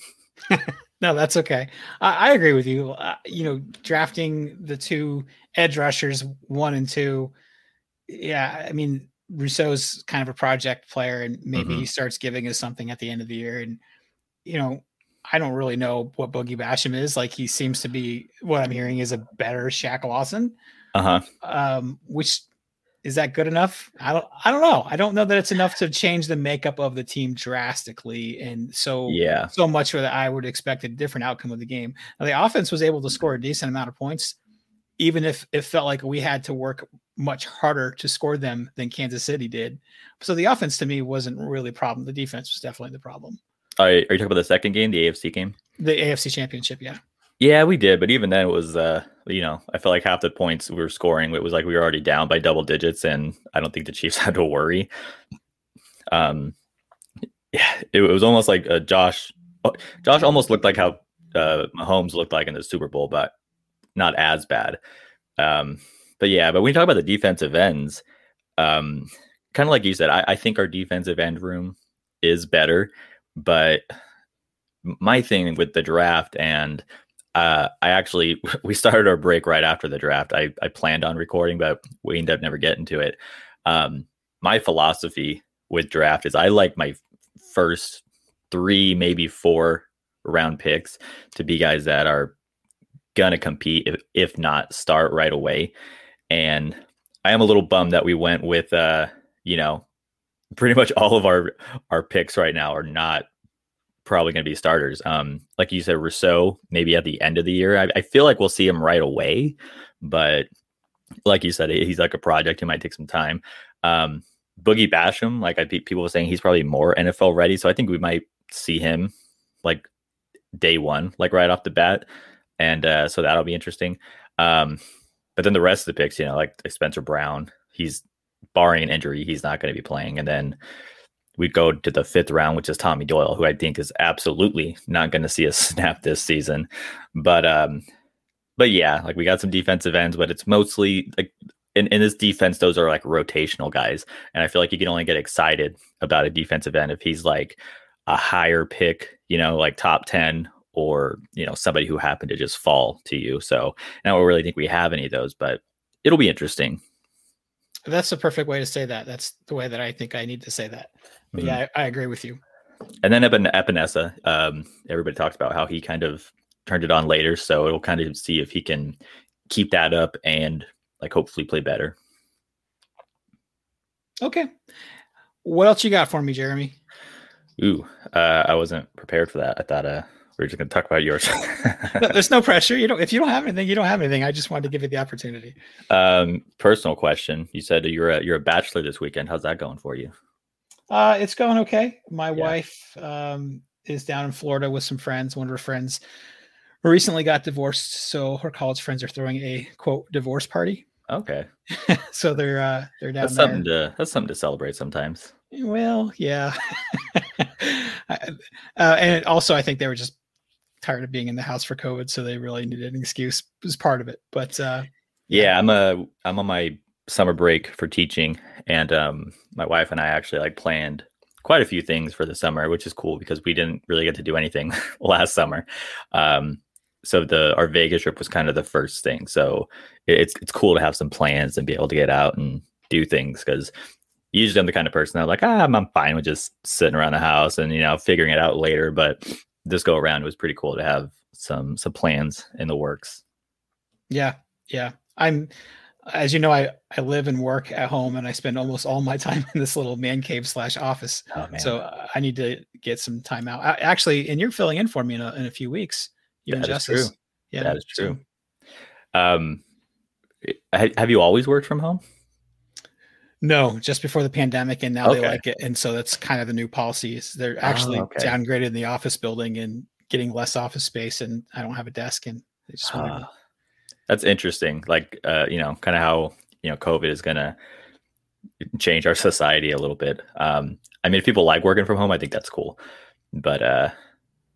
no, that's okay. I, I agree with you. Uh, you know, drafting the two edge rushers one and two. Yeah, I mean Rousseau's kind of a project player, and maybe mm-hmm. he starts giving us something at the end of the year. And you know, I don't really know what Boogie Basham is. Like he seems to be what I'm hearing is a better Shaq Lawson. Uh-huh. Um, which is that good enough? I don't I don't know. I don't know that it's enough to change the makeup of the team drastically. And so yeah, so much for that I would expect a different outcome of the game. Now, the offense was able to score a decent amount of points even if it felt like we had to work much harder to score them than Kansas City did. So the offense to me wasn't really a problem. The defense was definitely the problem. Are, you talking about the second game, the AFC game? The AFC championship, yeah. Yeah, we did, but even then it was uh you know, I felt like half the points we were scoring, it was like we were already down by double digits and I don't think the Chiefs had to worry. Um yeah, it, it was almost like uh, Josh oh, Josh almost looked like how uh Mahomes looked like in the Super Bowl, but not as bad. Um, but yeah, but when you talk about the defensive ends, um, kind of like you said, I, I think our defensive end room is better. But my thing with the draft and uh, I actually we started our break right after the draft. I, I planned on recording, but we ended up never getting to it. Um, my philosophy with draft is I like my first three, maybe four round picks to be guys that are gonna compete if, if not start right away. And I am a little bummed that we went with uh, you know, pretty much all of our our picks right now are not probably going to be starters. Um, like you said, Rousseau maybe at the end of the year. I, I, feel like we'll see him right away, but like you said, he's like a project. He might take some time. Um, Boogie Basham, like I people were saying, he's probably more NFL ready. So I think we might see him like day one, like right off the bat and uh, so that'll be interesting. Um, but then the rest of the picks, you know, like Spencer Brown, he's barring an injury, he's not going to be playing. And then we go to the fifth round, which is Tommy Doyle, who I think is absolutely not going to see a snap this season. But um, but yeah, like we got some defensive ends, but it's mostly like in, in this defense, those are like rotational guys. And I feel like you can only get excited about a defensive end if he's like a higher pick, you know, like top 10 or you know somebody who happened to just fall to you. So I don't really think we have any of those, but it'll be interesting. That's the perfect way to say that. That's the way that I think I need to say that. But mm-hmm. yeah, I, I, agree with you. And then Epin- Epenesa, um, everybody talks about how he kind of turned it on later, so it'll kind of see if he can keep that up and like hopefully play better. Okay. What else you got for me, Jeremy? Ooh, uh, I wasn't prepared for that. I thought uh, we were just going to talk about yours. No, There's no pressure. You don't. If you don't have anything, you don't have anything. I just wanted to give you the opportunity. um, personal question. You said you're a you're a bachelor this weekend. How's that going for you? Uh, it's going okay. My Yeah. wife um, is down in Florida with some friends. One of her friends recently got divorced, so her college friends are throwing a quote divorce party. Okay, so they're uh, they're down that's there. something to that's something to celebrate sometimes. Well, yeah. Uh, and also, I think they were just tired of being in the house for COVID, so they really needed an excuse. Was part of it, but uh, Yeah, I'm a I'm on my summer break for teaching, and um, my wife and I actually like planned quite a few things for the summer, which is cool because we didn't really get to do anything last summer. Um, so the our Vegas trip was kind of the first thing. So it- it's it's cool to have some plans and be able to get out and do things because usually I'm the kind of person that like ah, I'm, I'm fine with just sitting around the house and you know figuring it out later. But this go around it was pretty cool to have some some plans in the works. yeah, yeah. I'm, as you know, I I live and work at home, and I spend almost all my time in this little man cave slash office. Oh So uh, I need to get some time out. I, actually, and you're filling in for me in a, in a few weeks. You and That Justice. true. Yeah, that is so- true. Um, have you always worked from home? No, just before the pandemic, and now they like it, and so that's kind of the new policy. Is they're actually Oh, okay. downgraded the office building and getting less office space, and I don't have a desk, and they just Ah, that's interesting. Like, uh, you know, kind of how you know COVID is gonna change our society a little bit. Um, I mean, if people like working from home, I think that's cool. But uh,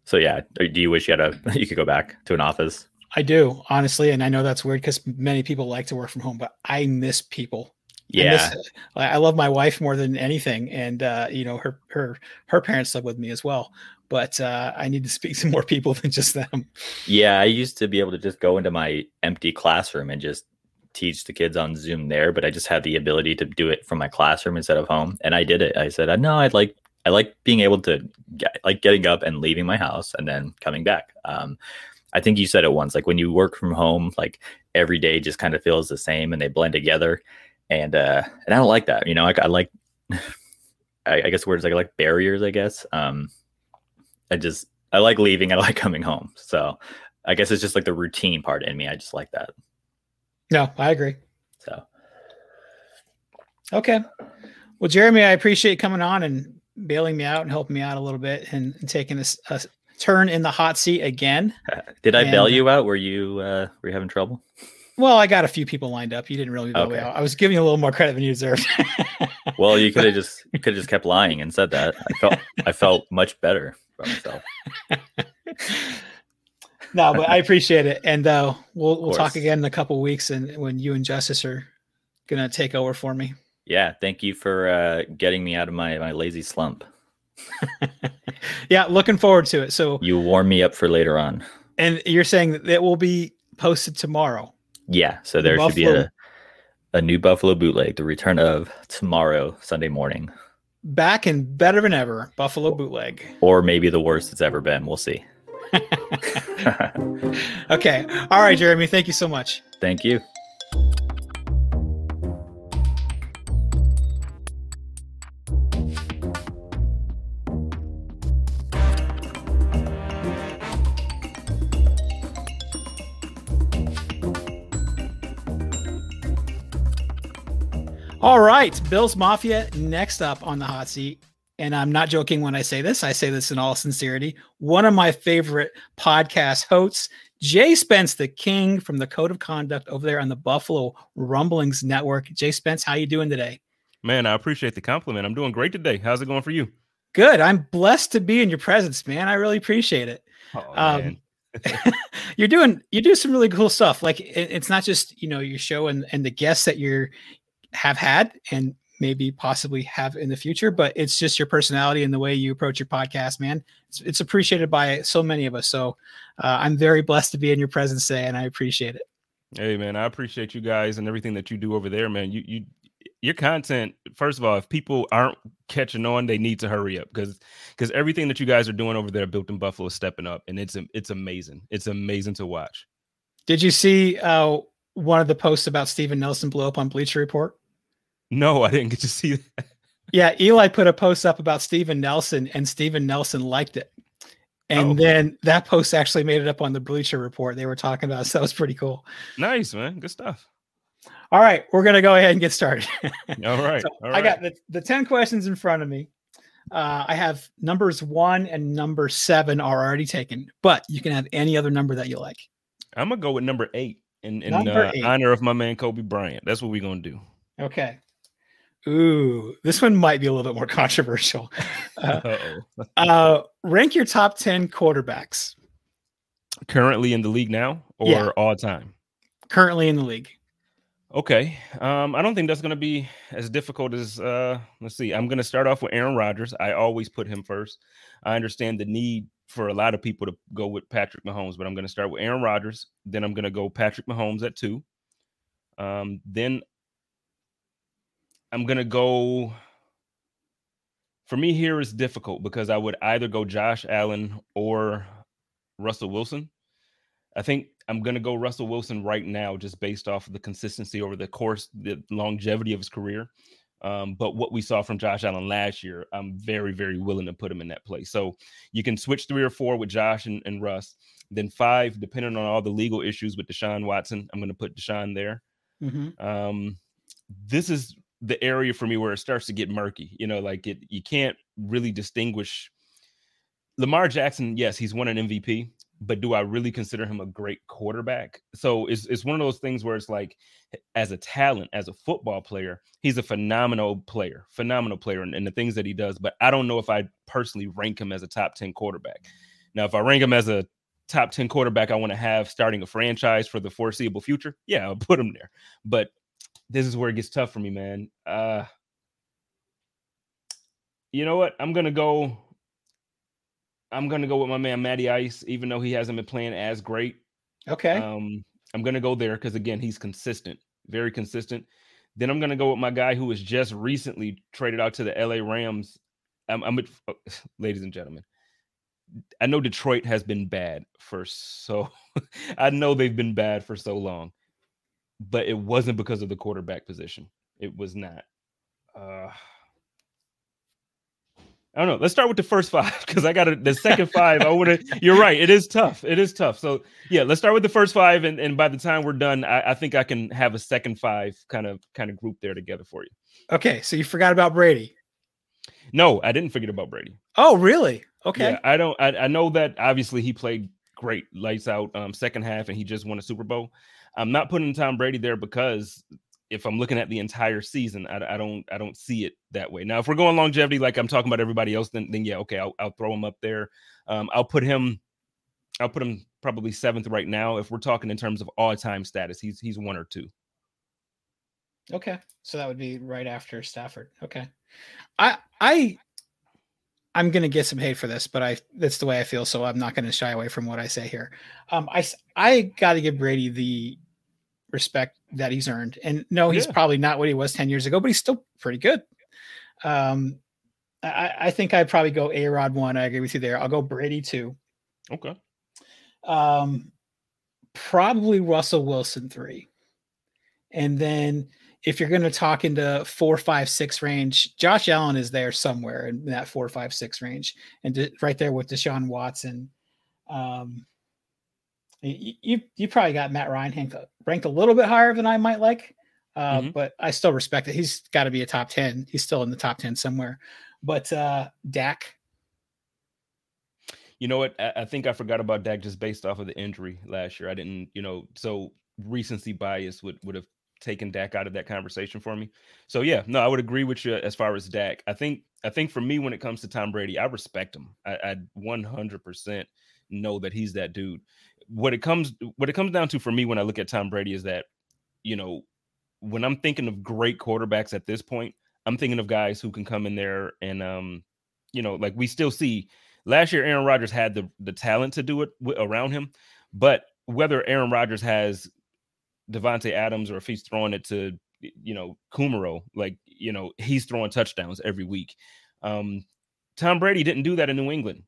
so yeah, do you wish you had a you could go back to an office? I do honestly, and I know that's weird because many people like to work from home, but I miss people. Yeah, I I love my wife more than anything, and uh, you know her her her parents live with me as well. But uh, I need to speak to more people than just them. yeah. I used to be able to just go into my empty classroom and just teach the kids on Zoom there, but I just had the ability to do it from my classroom instead of home, and I did it. I said, I no, I'd like I like being able to get, like getting up and leaving my house and then coming back. Um, I think you said it once, like when you work from home, like every day just kind of feels the same and they blend together. And uh, and I don't like that. You know, like I like, I, I guess words like I like barriers. I guess. Um, I just I like leaving. I like coming home. So I guess it's just like the routine part in me. I just like that. No, I agree. So Okay. Well, Jeremy, I appreciate coming on and bailing me out and helping me out a little bit and, and taking this a turn in the hot seat again. did I bail you out? Were you uh, were you having trouble? Well, I got a few people lined up. You didn't really me Okay. out. I was giving you a little more credit than you deserved. Well, you could have just you could have just kept lying and said that. I felt I felt much better about myself. no, but I appreciate it, and uh, we'll we'll talk again in a couple weeks, and when you and Justice are gonna take over for me. Yeah, thank you for uh, getting me out of my my lazy slump. Yeah, looking forward to it. So, You warm me up for later on. and you're saying that it will be posted tomorrow. Yeah, so there should be a a new Buffalo bootleg, the return of tomorrow, Sunday morning, Back and better than ever, Buffalo bootleg. or maybe the worst it's ever been. We'll see. Okay. All right, Jeremy. Thank you so much. Thank you. All right, Bills Mafia next up on the hot seat. And I'm not joking when I say this. I say this in all sincerity. One of my favorite podcast hosts, Jay Spence, the king from the Code of Conduct over there on the Buffalo Rumblings Network. Jay Spence, how you doing today? Man, I appreciate the compliment. I'm doing great today. How's it going for you? Good. I'm blessed to be in your presence, man. I really appreciate it. Oh, Um, you're doing you do some really cool stuff. Like it, it's not just you know your show and and the guests that you're have had and maybe possibly have in the future, but it's just your personality and the way you approach your podcast, man. It's, it's appreciated by so many of us. So uh, I'm very blessed to be in your presence today, and I appreciate it. Hey man, I appreciate you guys and everything that you do over there, man. You you your content, first of all, if people aren't catching on, they need to hurry up because because everything that you guys are doing over there Built in Buffalo is stepping up and it's it's amazing. It's amazing to watch. Did you see uh, one of the posts about Steven Nelson blew up on Bleacher Report? No, I didn't get to see that. Yeah, Eli put a post up about Steven Nelson, and Steven Nelson liked it. And Oh. then that post actually made it up on the Bleacher Report. They were talking about, so that was pretty cool. Nice, man. Good stuff. All right, we're gonna go ahead and get started. All right. So all I got the, the 10 questions in front of me. Uh, I have numbers one and number seven are already taken, but you can have any other number that you like. I'm gonna go with number eight in, in Number uh, eight. honor of my man Kobe Bryant. That's what we're gonna do. Okay. Ooh, this one might be a little bit more controversial. Uh, uh, rank your top 10 quarterbacks Currently in the league now or Yeah. all time? currently in the league. Okay. Um, I don't think that's gonna be as difficult as uh let's see. I'm gonna start off with Aaron Rodgers. I always put him first. I understand the need for a lot of people to go with Patrick Mahomes, but I'm gonna start with Aaron Rodgers. Then I'm gonna go Patrick Mahomes at two. Um, then I'm gonna go. For me, here is difficult because I would either go Josh Allen or Russell Wilson. I think I'm going to go Russell Wilson right now, just based off of the consistency over the course, the longevity of his career. Um, but what we saw from Josh Allen last year, I'm very, very willing to put him in that place. So you can switch three or four with Josh and, and Russ. Then five, depending on all the legal issues with Deshaun Watson, I'm going to put Deshaun there. Mhm. Um, this is the area for me where it starts to get murky. You know, like it, you can't really distinguish. Lamar Jackson, yes, he's won an MVP, but do I really consider him a great quarterback? So it's it's one of those things where it's like, as a talent, as a football player, he's a phenomenal player, phenomenal player, and, the things that he does. But I don't know if I personally rank him as a top ten quarterback. Now, if I rank him as a top 10 quarterback I want to have starting a franchise for the foreseeable future, yeah, I'll put him there. But this is where it gets tough for me, man. Uh you know what? I'm gonna go. I'm gonna go with my man Matty Ice, even though he hasn't been playing as great. Okay. Um, I'm gonna go there because again, he's consistent, very consistent. Then I'm gonna go with my guy who was just recently traded out to the LA Rams. I'm, I'm uh, ladies and gentlemen. I know Detroit has been bad for so I know they've been bad for so long, but it wasn't because of the quarterback position. It was not. Uh I don't know. Let's start with the first five because I got a, the second five. I want to. You're right. It is tough. It is tough. So yeah, let's start with the first five, and, and by the time we're done, I, I think I can have a second five kind of kind of group there together for you. okay. So you forgot about Brady. No, I didn't forget about Brady. Oh, really? Okay. Yeah, I don't. I, I know that obviously he played great, lights out, um, second half, and he just won a Super Bowl. I'm not putting Tom Brady there because if I'm looking at the entire season, I, I don't I don't see it that way. Now, if we're going longevity, like I'm talking about everybody else, then then yeah, okay, I'll, I'll throw him up there. Um, I'll put him, I'll put him probably seventh right now. If we're talking in terms of all time status, he's he's one or two. Okay. So that would be right after Stafford. Okay. I I I'm gonna get some hate for this, but I that's the way I feel, so I'm not gonna shy away from what I say here. Um I I gotta give Brady the respect that he's earned. And no, he's Yeah. probably not what he was 10 years ago, but he's still pretty good. Um I, I think I'd probably go A Rod one. I agree with you there. I'll go Brady two. Okay. Um probably Russell Wilson three. And then if you're going to talk into four, five, six range, Josh Allen is there somewhere in that four, five, six range, and de- right there with Deshaun Watson. Um, you, you you probably got Matt Ryan ranked, ranked a little bit higher than I might like, uh, Mhm. but I still respect it. He's got to be a top ten. He's still in the top ten somewhere. But uh, Dak, You know what? I, I think I forgot about Dak just based off of the injury last year. I didn't, you know, so recency bias would would have taken Dak out of that conversation for me. So yeah, no, I would agree with you as far as Dak. I think I think for me when it comes to Tom Brady, I respect him. I, I 100% know that he's that dude. What it comes what it comes down to for me when I look at Tom Brady is that, you know, when I'm thinking of great quarterbacks at this point, I'm thinking of guys who can come in there and um, you know, like we still see last year Aaron Rodgers had the the talent to do it w- around him, but whether Aaron Rodgers has Davante Adams or if he's throwing it to you know Kumaro, like you know he's throwing touchdowns every week. Um, Tom Brady didn't do that in New England,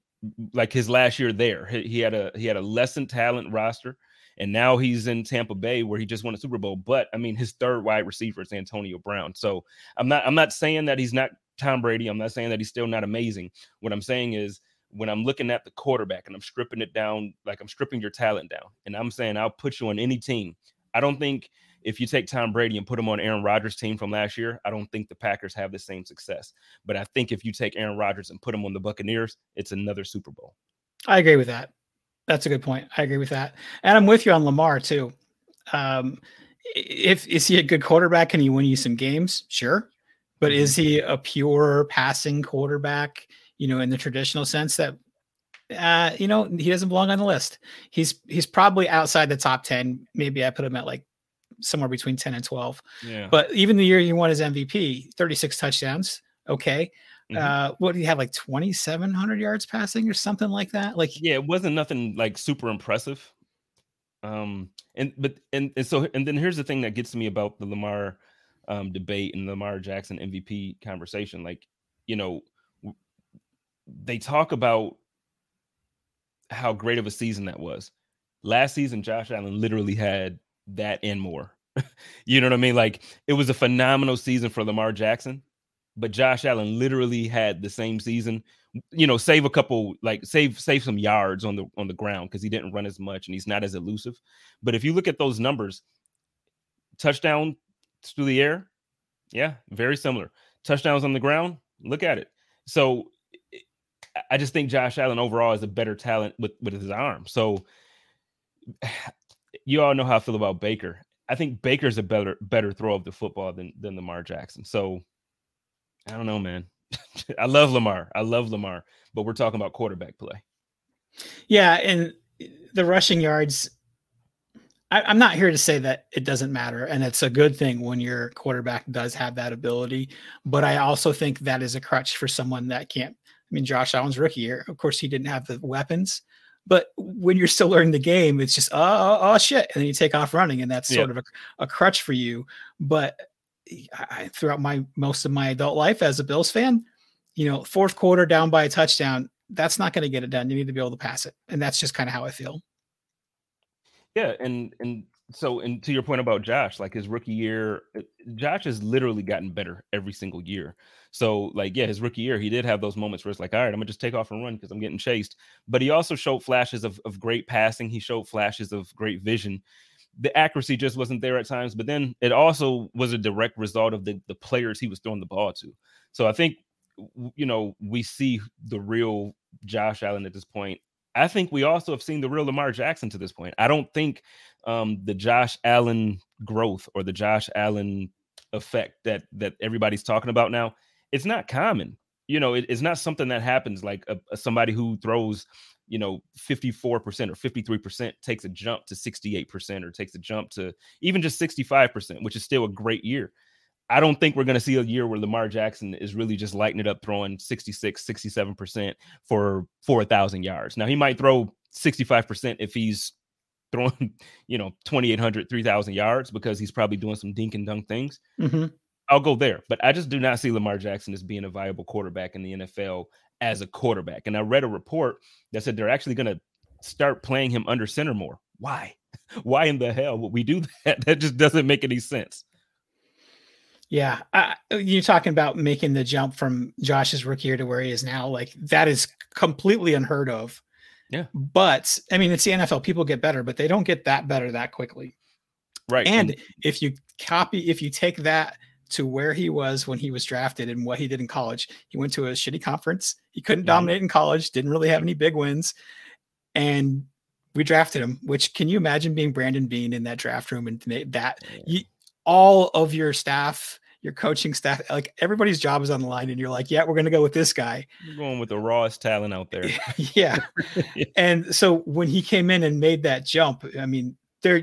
like his last year there. He, he had a he had a lessened talent roster, and now he's in Tampa Bay where he just won a Super Bowl. But I mean, his third wide receiver is Antonio Brown. So I'm not I'm not saying that he's not Tom Brady. I'm not saying that he's still not amazing. What I'm saying is when I'm looking at the quarterback and I'm stripping it down, like I'm stripping your talent down, and I'm saying I'll put you on any team. I don't think if you take Tom Brady and put him on Aaron Rodgers' team from last year, I don't think the Packers have the same success. But I think if you take Aaron Rodgers and put him on the Buccaneers, it's another Super Bowl. I agree with that. That's a good point. I agree with that. And I'm with you on Lamar too. Um, if is he a good quarterback? Can he win you some games? Sure. But mm-hmm. is he a pure passing quarterback, you know, in the traditional sense that uh, you know, he doesn't belong on the list. He's he's probably outside the top 10. Maybe I put him at like somewhere between 10 and 12. Yeah. But even the year he won his MVP, 36 touchdowns. Okay. Mm-hmm. Uh, what did he have like 2,700 yards passing or something like that? Like, yeah, it wasn't nothing like super impressive. Um, and but and, and so and then here's the thing that gets me about the Lamar um debate and Lamar Jackson MVP conversation. Like, you know, they talk about how great of a season that was. Last season, Josh Allen literally had that and more. you know what I mean? Like it was a phenomenal season for Lamar Jackson, but Josh Allen literally had the same season. You know, save a couple, like save save some yards on the on the ground because he didn't run as much and he's not as elusive. But if you look at those numbers, touchdown through the air, yeah, very similar. Touchdowns on the ground, look at it. So I just think Josh Allen overall is a better talent with with his arm. So you all know how I feel about Baker. I think Baker's a better better throw of the football than than Lamar Jackson. So I don't know, man. I love Lamar. I love Lamar, but we're talking about quarterback play. Yeah, and the rushing yards. I, am not here to say that it doesn't matter, and it's a good thing when your quarterback does have that ability. But I also think that is a crutch for someone that can't. I mean, Josh Allen's rookie year, of course, he didn't have the weapons, but when you're still learning the game, it's just oh, oh, oh shit, and then you take off running, and that's yeah. sort of a, a crutch for you. But I, throughout my most of my adult life as a Bills fan, you know, fourth quarter down by a touchdown, that's not going to get it done. You need to be able to pass it, and that's just kind of how I feel. Yeah, and and so and to your point about Josh, like his rookie year, uh, Josh has literally gotten better every single year. So like yeah, his rookie year, he did have those moments where it's like, all right, I'm gonna just take off and run because I'm getting chased. But he also showed flashes of, of great passing. He showed flashes of great vision. The accuracy just wasn't there at times, but then it also was a direct result of the the players he was throwing the ball to. So I think you know we see the real Josh Allen at this point I think we also have seen the real Lamar Jackson to this point. I don't think um, the Josh Allen growth or the Josh Allen effect that that everybody's talking about now, it's not common. You know, it, it's not something that happens like a, a somebody who throws, you know, 54% or 53% takes a jump to 68% or takes a jump to even just 65%, which is still a great year. I don't think we're going to see a year where Lamar Jackson is really just lighting it up, throwing 66, 67% for 4,000 yards. Now, he might throw 65% if he's throwing, you know, 2,800, 3,000 yards because he's probably doing some dink and dunk things. Mm-hmm. I'll go there. But I just do not see Lamar Jackson as being a viable quarterback in the NFL as a quarterback. And I read a report that said they're actually going to start playing him under center more. Why? Why in the hell would we do that? That just doesn't make any sense. Yeah, uh, you're talking about making the jump from Josh's rookie year to where he is now. Like that is completely unheard of. Yeah, but I mean, it's the NFL. People get better, but they don't get that better that quickly. Right. And, and if you copy, if you take that to where he was when he was drafted and what he did in college, he went to a shitty conference. He couldn't mm-hmm. dominate in college. Didn't really have any big wins, and we drafted him. Which can you imagine being Brandon Beane in that draft room and that you, all of your staff your coaching staff, like everybody's job is on the line, and you're like, yeah, we're going to go with this guy. You're going with the rawest talent out there. yeah. And so when he came in and made that jump, I mean, there,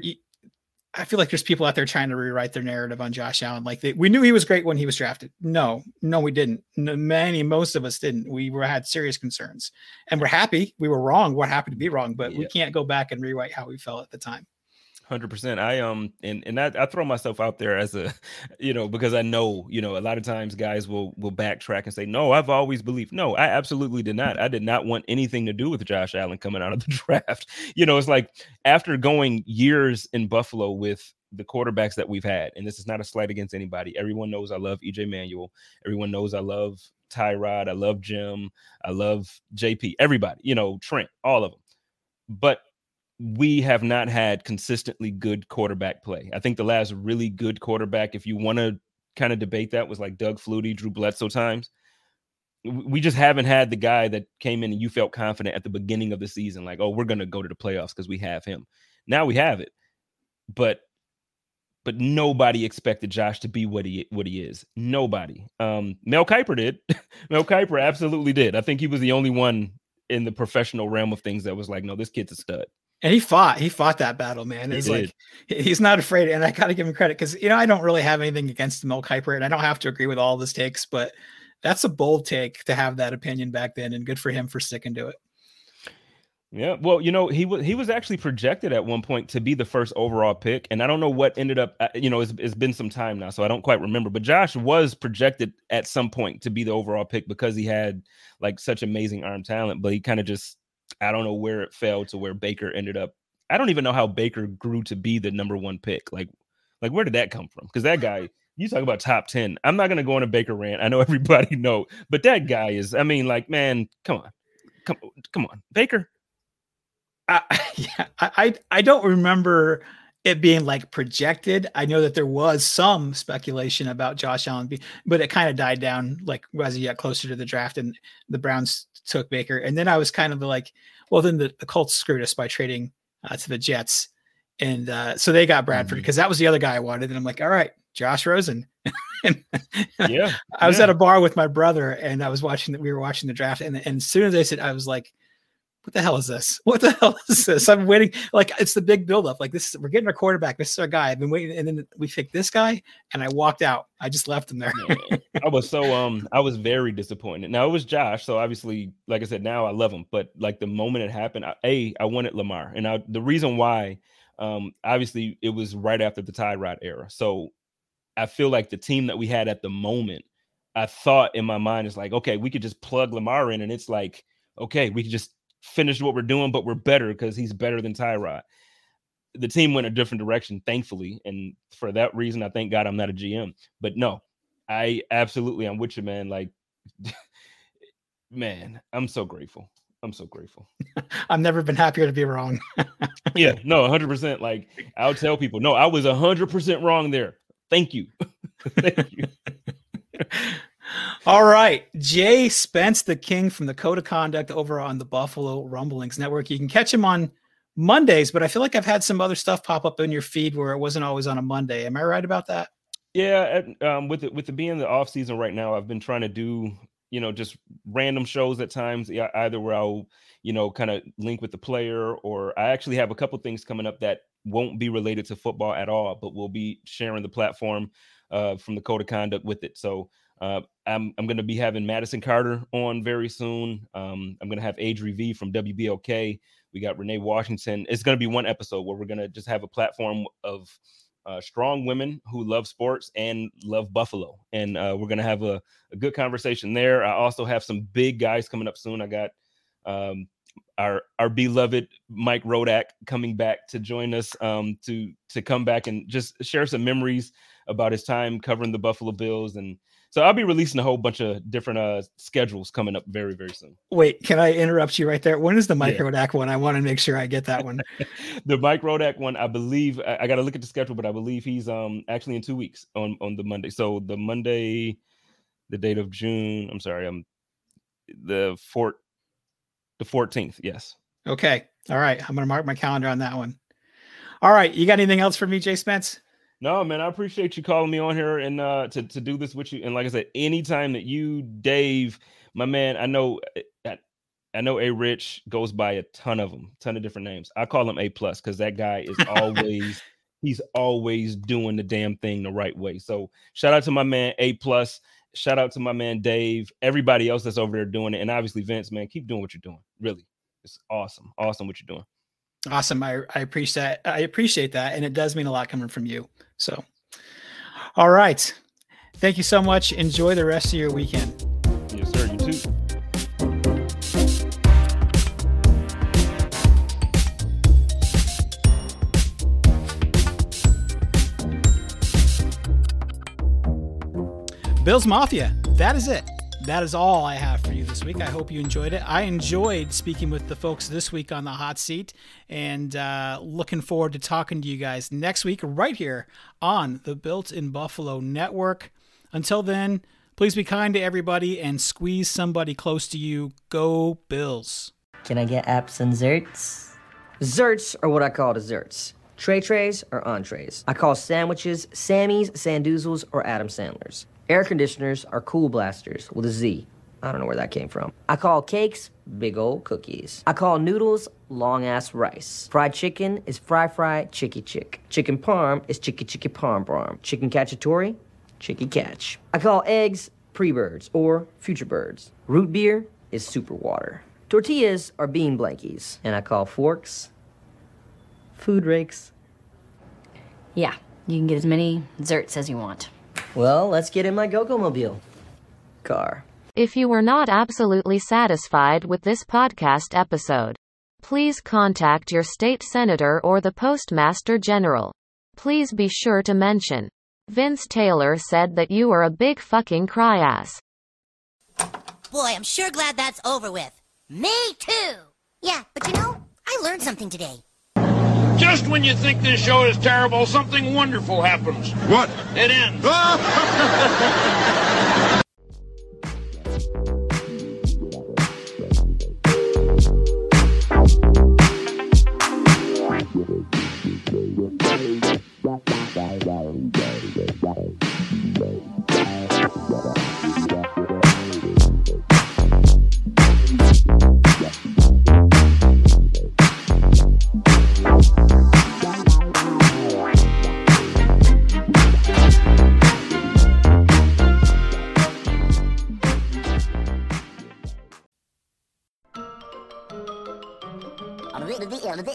I feel like there's people out there trying to rewrite their narrative on Josh Allen. Like they, we knew he was great when he was drafted. No, no, we didn't. No, many, most of us didn't. We were had serious concerns, and we're happy we were wrong. We're happy to be wrong, but yeah. we can't go back and rewrite how we felt at the time. Hundred percent. I um and and I, I throw myself out there as a, you know, because I know you know a lot of times guys will will backtrack and say, no, I've always believed. No, I absolutely did not. I did not want anything to do with Josh Allen coming out of the draft. You know, it's like after going years in Buffalo with the quarterbacks that we've had, and this is not a slight against anybody. Everyone knows I love EJ Manuel. Everyone knows I love Tyrod. I love Jim. I love JP. Everybody, you know, Trent, all of them. But we have not had consistently good quarterback play. I think the last really good quarterback, if you want to kind of debate that, was like Doug Flutie, Drew Bledsoe times. We just haven't had the guy that came in and you felt confident at the beginning of the season, like, oh, we're going to go to the playoffs because we have him. Now we have it, but but nobody expected Josh to be what he what he is. Nobody. Um, Mel Kiper did. Mel Kiper absolutely did. I think he was the only one in the professional realm of things that was like, no, this kid's a stud. And he fought. He fought that battle, man. It's like he's not afraid, and I gotta give him credit because you know I don't really have anything against the Mel Kiper, and I don't have to agree with all of his takes, but that's a bold take to have that opinion back then, and good for him for sticking to it. Yeah, well, you know, he was he was actually projected at one point to be the first overall pick, and I don't know what ended up. Uh, you know, it's, it's been some time now, so I don't quite remember. But Josh was projected at some point to be the overall pick because he had like such amazing arm talent, but he kind of just I don't know where it fell to where Baker ended up. I don't even know how Baker grew to be the number one pick. Like, like where did that come from? Because that guy, you talk about top ten. I'm not gonna go on a Baker rant. I know everybody know, but that guy is. I mean, like, man, come on, come, come on, Baker I, yeah, I I don't remember it being like projected. I know that there was some speculation about Josh Allen, but it kind of died down like as he got closer to the draft and the Browns took Baker. And then I was kind of like, well, then the, the Colts screwed us by trading uh, to the Jets. And uh, so they got Bradford because mm-hmm. that was the other guy I wanted. And I'm like, all right, Josh Rosen. yeah. I was yeah. at a bar with my brother and I was watching that we were watching the draft. And, and as soon as I said, I was like, what the hell is this? What the hell is this? I'm waiting. Like it's the big buildup. Like this, we're getting our quarterback. This is our guy. I've been waiting, and then we picked this guy, and I walked out. I just left him there. I was so um, I was very disappointed. Now it was Josh, so obviously, like I said, now I love him. But like the moment it happened, I, a I wanted Lamar, and I, the reason why, um, obviously it was right after the Tyrod era. So I feel like the team that we had at the moment, I thought in my mind is like, okay, we could just plug Lamar in, and it's like, okay, we could just finish what we're doing, but we're better because he's better than Tyrod. The team went a different direction, thankfully. And for that reason, I thank God I'm not a GM. But no, I absolutely I'm with you, man. Like, man, I'm so grateful. I'm so grateful. I've never been happier to be wrong. yeah, no, 100%. Like, I'll tell people, no, I was 100% wrong there. Thank you. Thank you. All right. Jay Spence, the king from the Code of Conduct over on the Buffalo Rumblings Network. You can catch him on Mondays, but I feel like I've had some other stuff pop up in your feed where it wasn't always on a Monday. Am I right about that? Yeah, um, with it with it being the off season right now, I've been trying to do you know just random shows at times. either where I'll you know kind of link with the player, or I actually have a couple things coming up that won't be related to football at all, but we'll be sharing the platform uh, from the code of conduct with it. So uh, I'm I'm going to be having Madison Carter on very soon. Um, I'm going to have Adri V from WBLK. We got Renee Washington. It's going to be one episode where we're going to just have a platform of uh, strong women who love sports and love Buffalo, and uh, we're going to have a, a, good conversation there. I also have some big guys coming up soon. I got um, our our beloved Mike Rodak coming back to join us um, to to come back and just share some memories about his time covering the Buffalo Bills and so I'll be releasing a whole bunch of different uh schedules coming up very, very soon. Wait, can I interrupt you right there? When is the Mike yeah. Rodak one? I want to make sure I get that one. the Mike Rodak one, I believe I, I got to look at the schedule, but I believe he's um actually in two weeks on on the Monday. So the Monday, the date of June. I'm sorry, I'm the fort the 14th. Yes. Okay. All right. I'm gonna mark my calendar on that one. All right. You got anything else for me, Jay Spence? No, man, I appreciate you calling me on here and uh to, to do this with you. And like I said, anytime that you, Dave, my man, I know eh, I know A Rich goes by a ton of them, ton of different names. I call him A plus because that guy is always he's always doing the damn thing the right way. So shout out to my man A plus. Shout out to my man Dave, everybody else that's over there doing it, and obviously Vince, man, keep doing what you're doing. Really, it's awesome, awesome what you're doing. Awesome. I, I appreciate I appreciate that. And it does mean a lot coming from you. So, all right. Thank you so much. Enjoy the rest of your weekend. Yes, sir. You too. Bills Mafia. That is it. That is all I have for you this week. I hope you enjoyed it. I enjoyed speaking with the folks this week on the hot seat and uh, looking forward to talking to you guys next week right here on the Built in Buffalo Network. Until then, please be kind to everybody and squeeze somebody close to you. Go Bills. Can I get apps and zerts? Zerts are what I call desserts. Tray trays are entrees. I call sandwiches Sammy's, Sandoozles, or Adam Sandler's. Air conditioners are cool blasters with a Z. I don't know where that came from. I call cakes big old cookies. I call noodles long ass rice. Fried chicken is fry fry chicky chick. Chicken parm is chicky chicky parm parm. Chicken cacciatore, chicky catch. I call eggs pre birds or future birds. Root beer is super water. Tortillas are bean blankies. And I call forks food rakes. Yeah, you can get as many zerts as you want. Well, let's get in my Go-Go mobile. Car. If you were not absolutely satisfied with this podcast episode, please contact your state senator or the postmaster general. Please be sure to mention. Vince Taylor said that you are a big fucking cry ass. Boy, I'm sure glad that's over with. Me too. Yeah, but you know, I learned something today. Just when you think this show is terrible, something wonderful happens. What? It ends.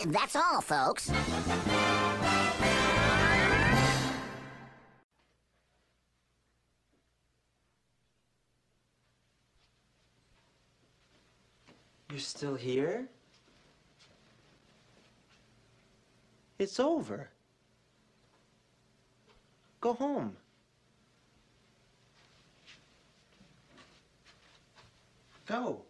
That's all, folks. You're still here? It's over. Go home. Go.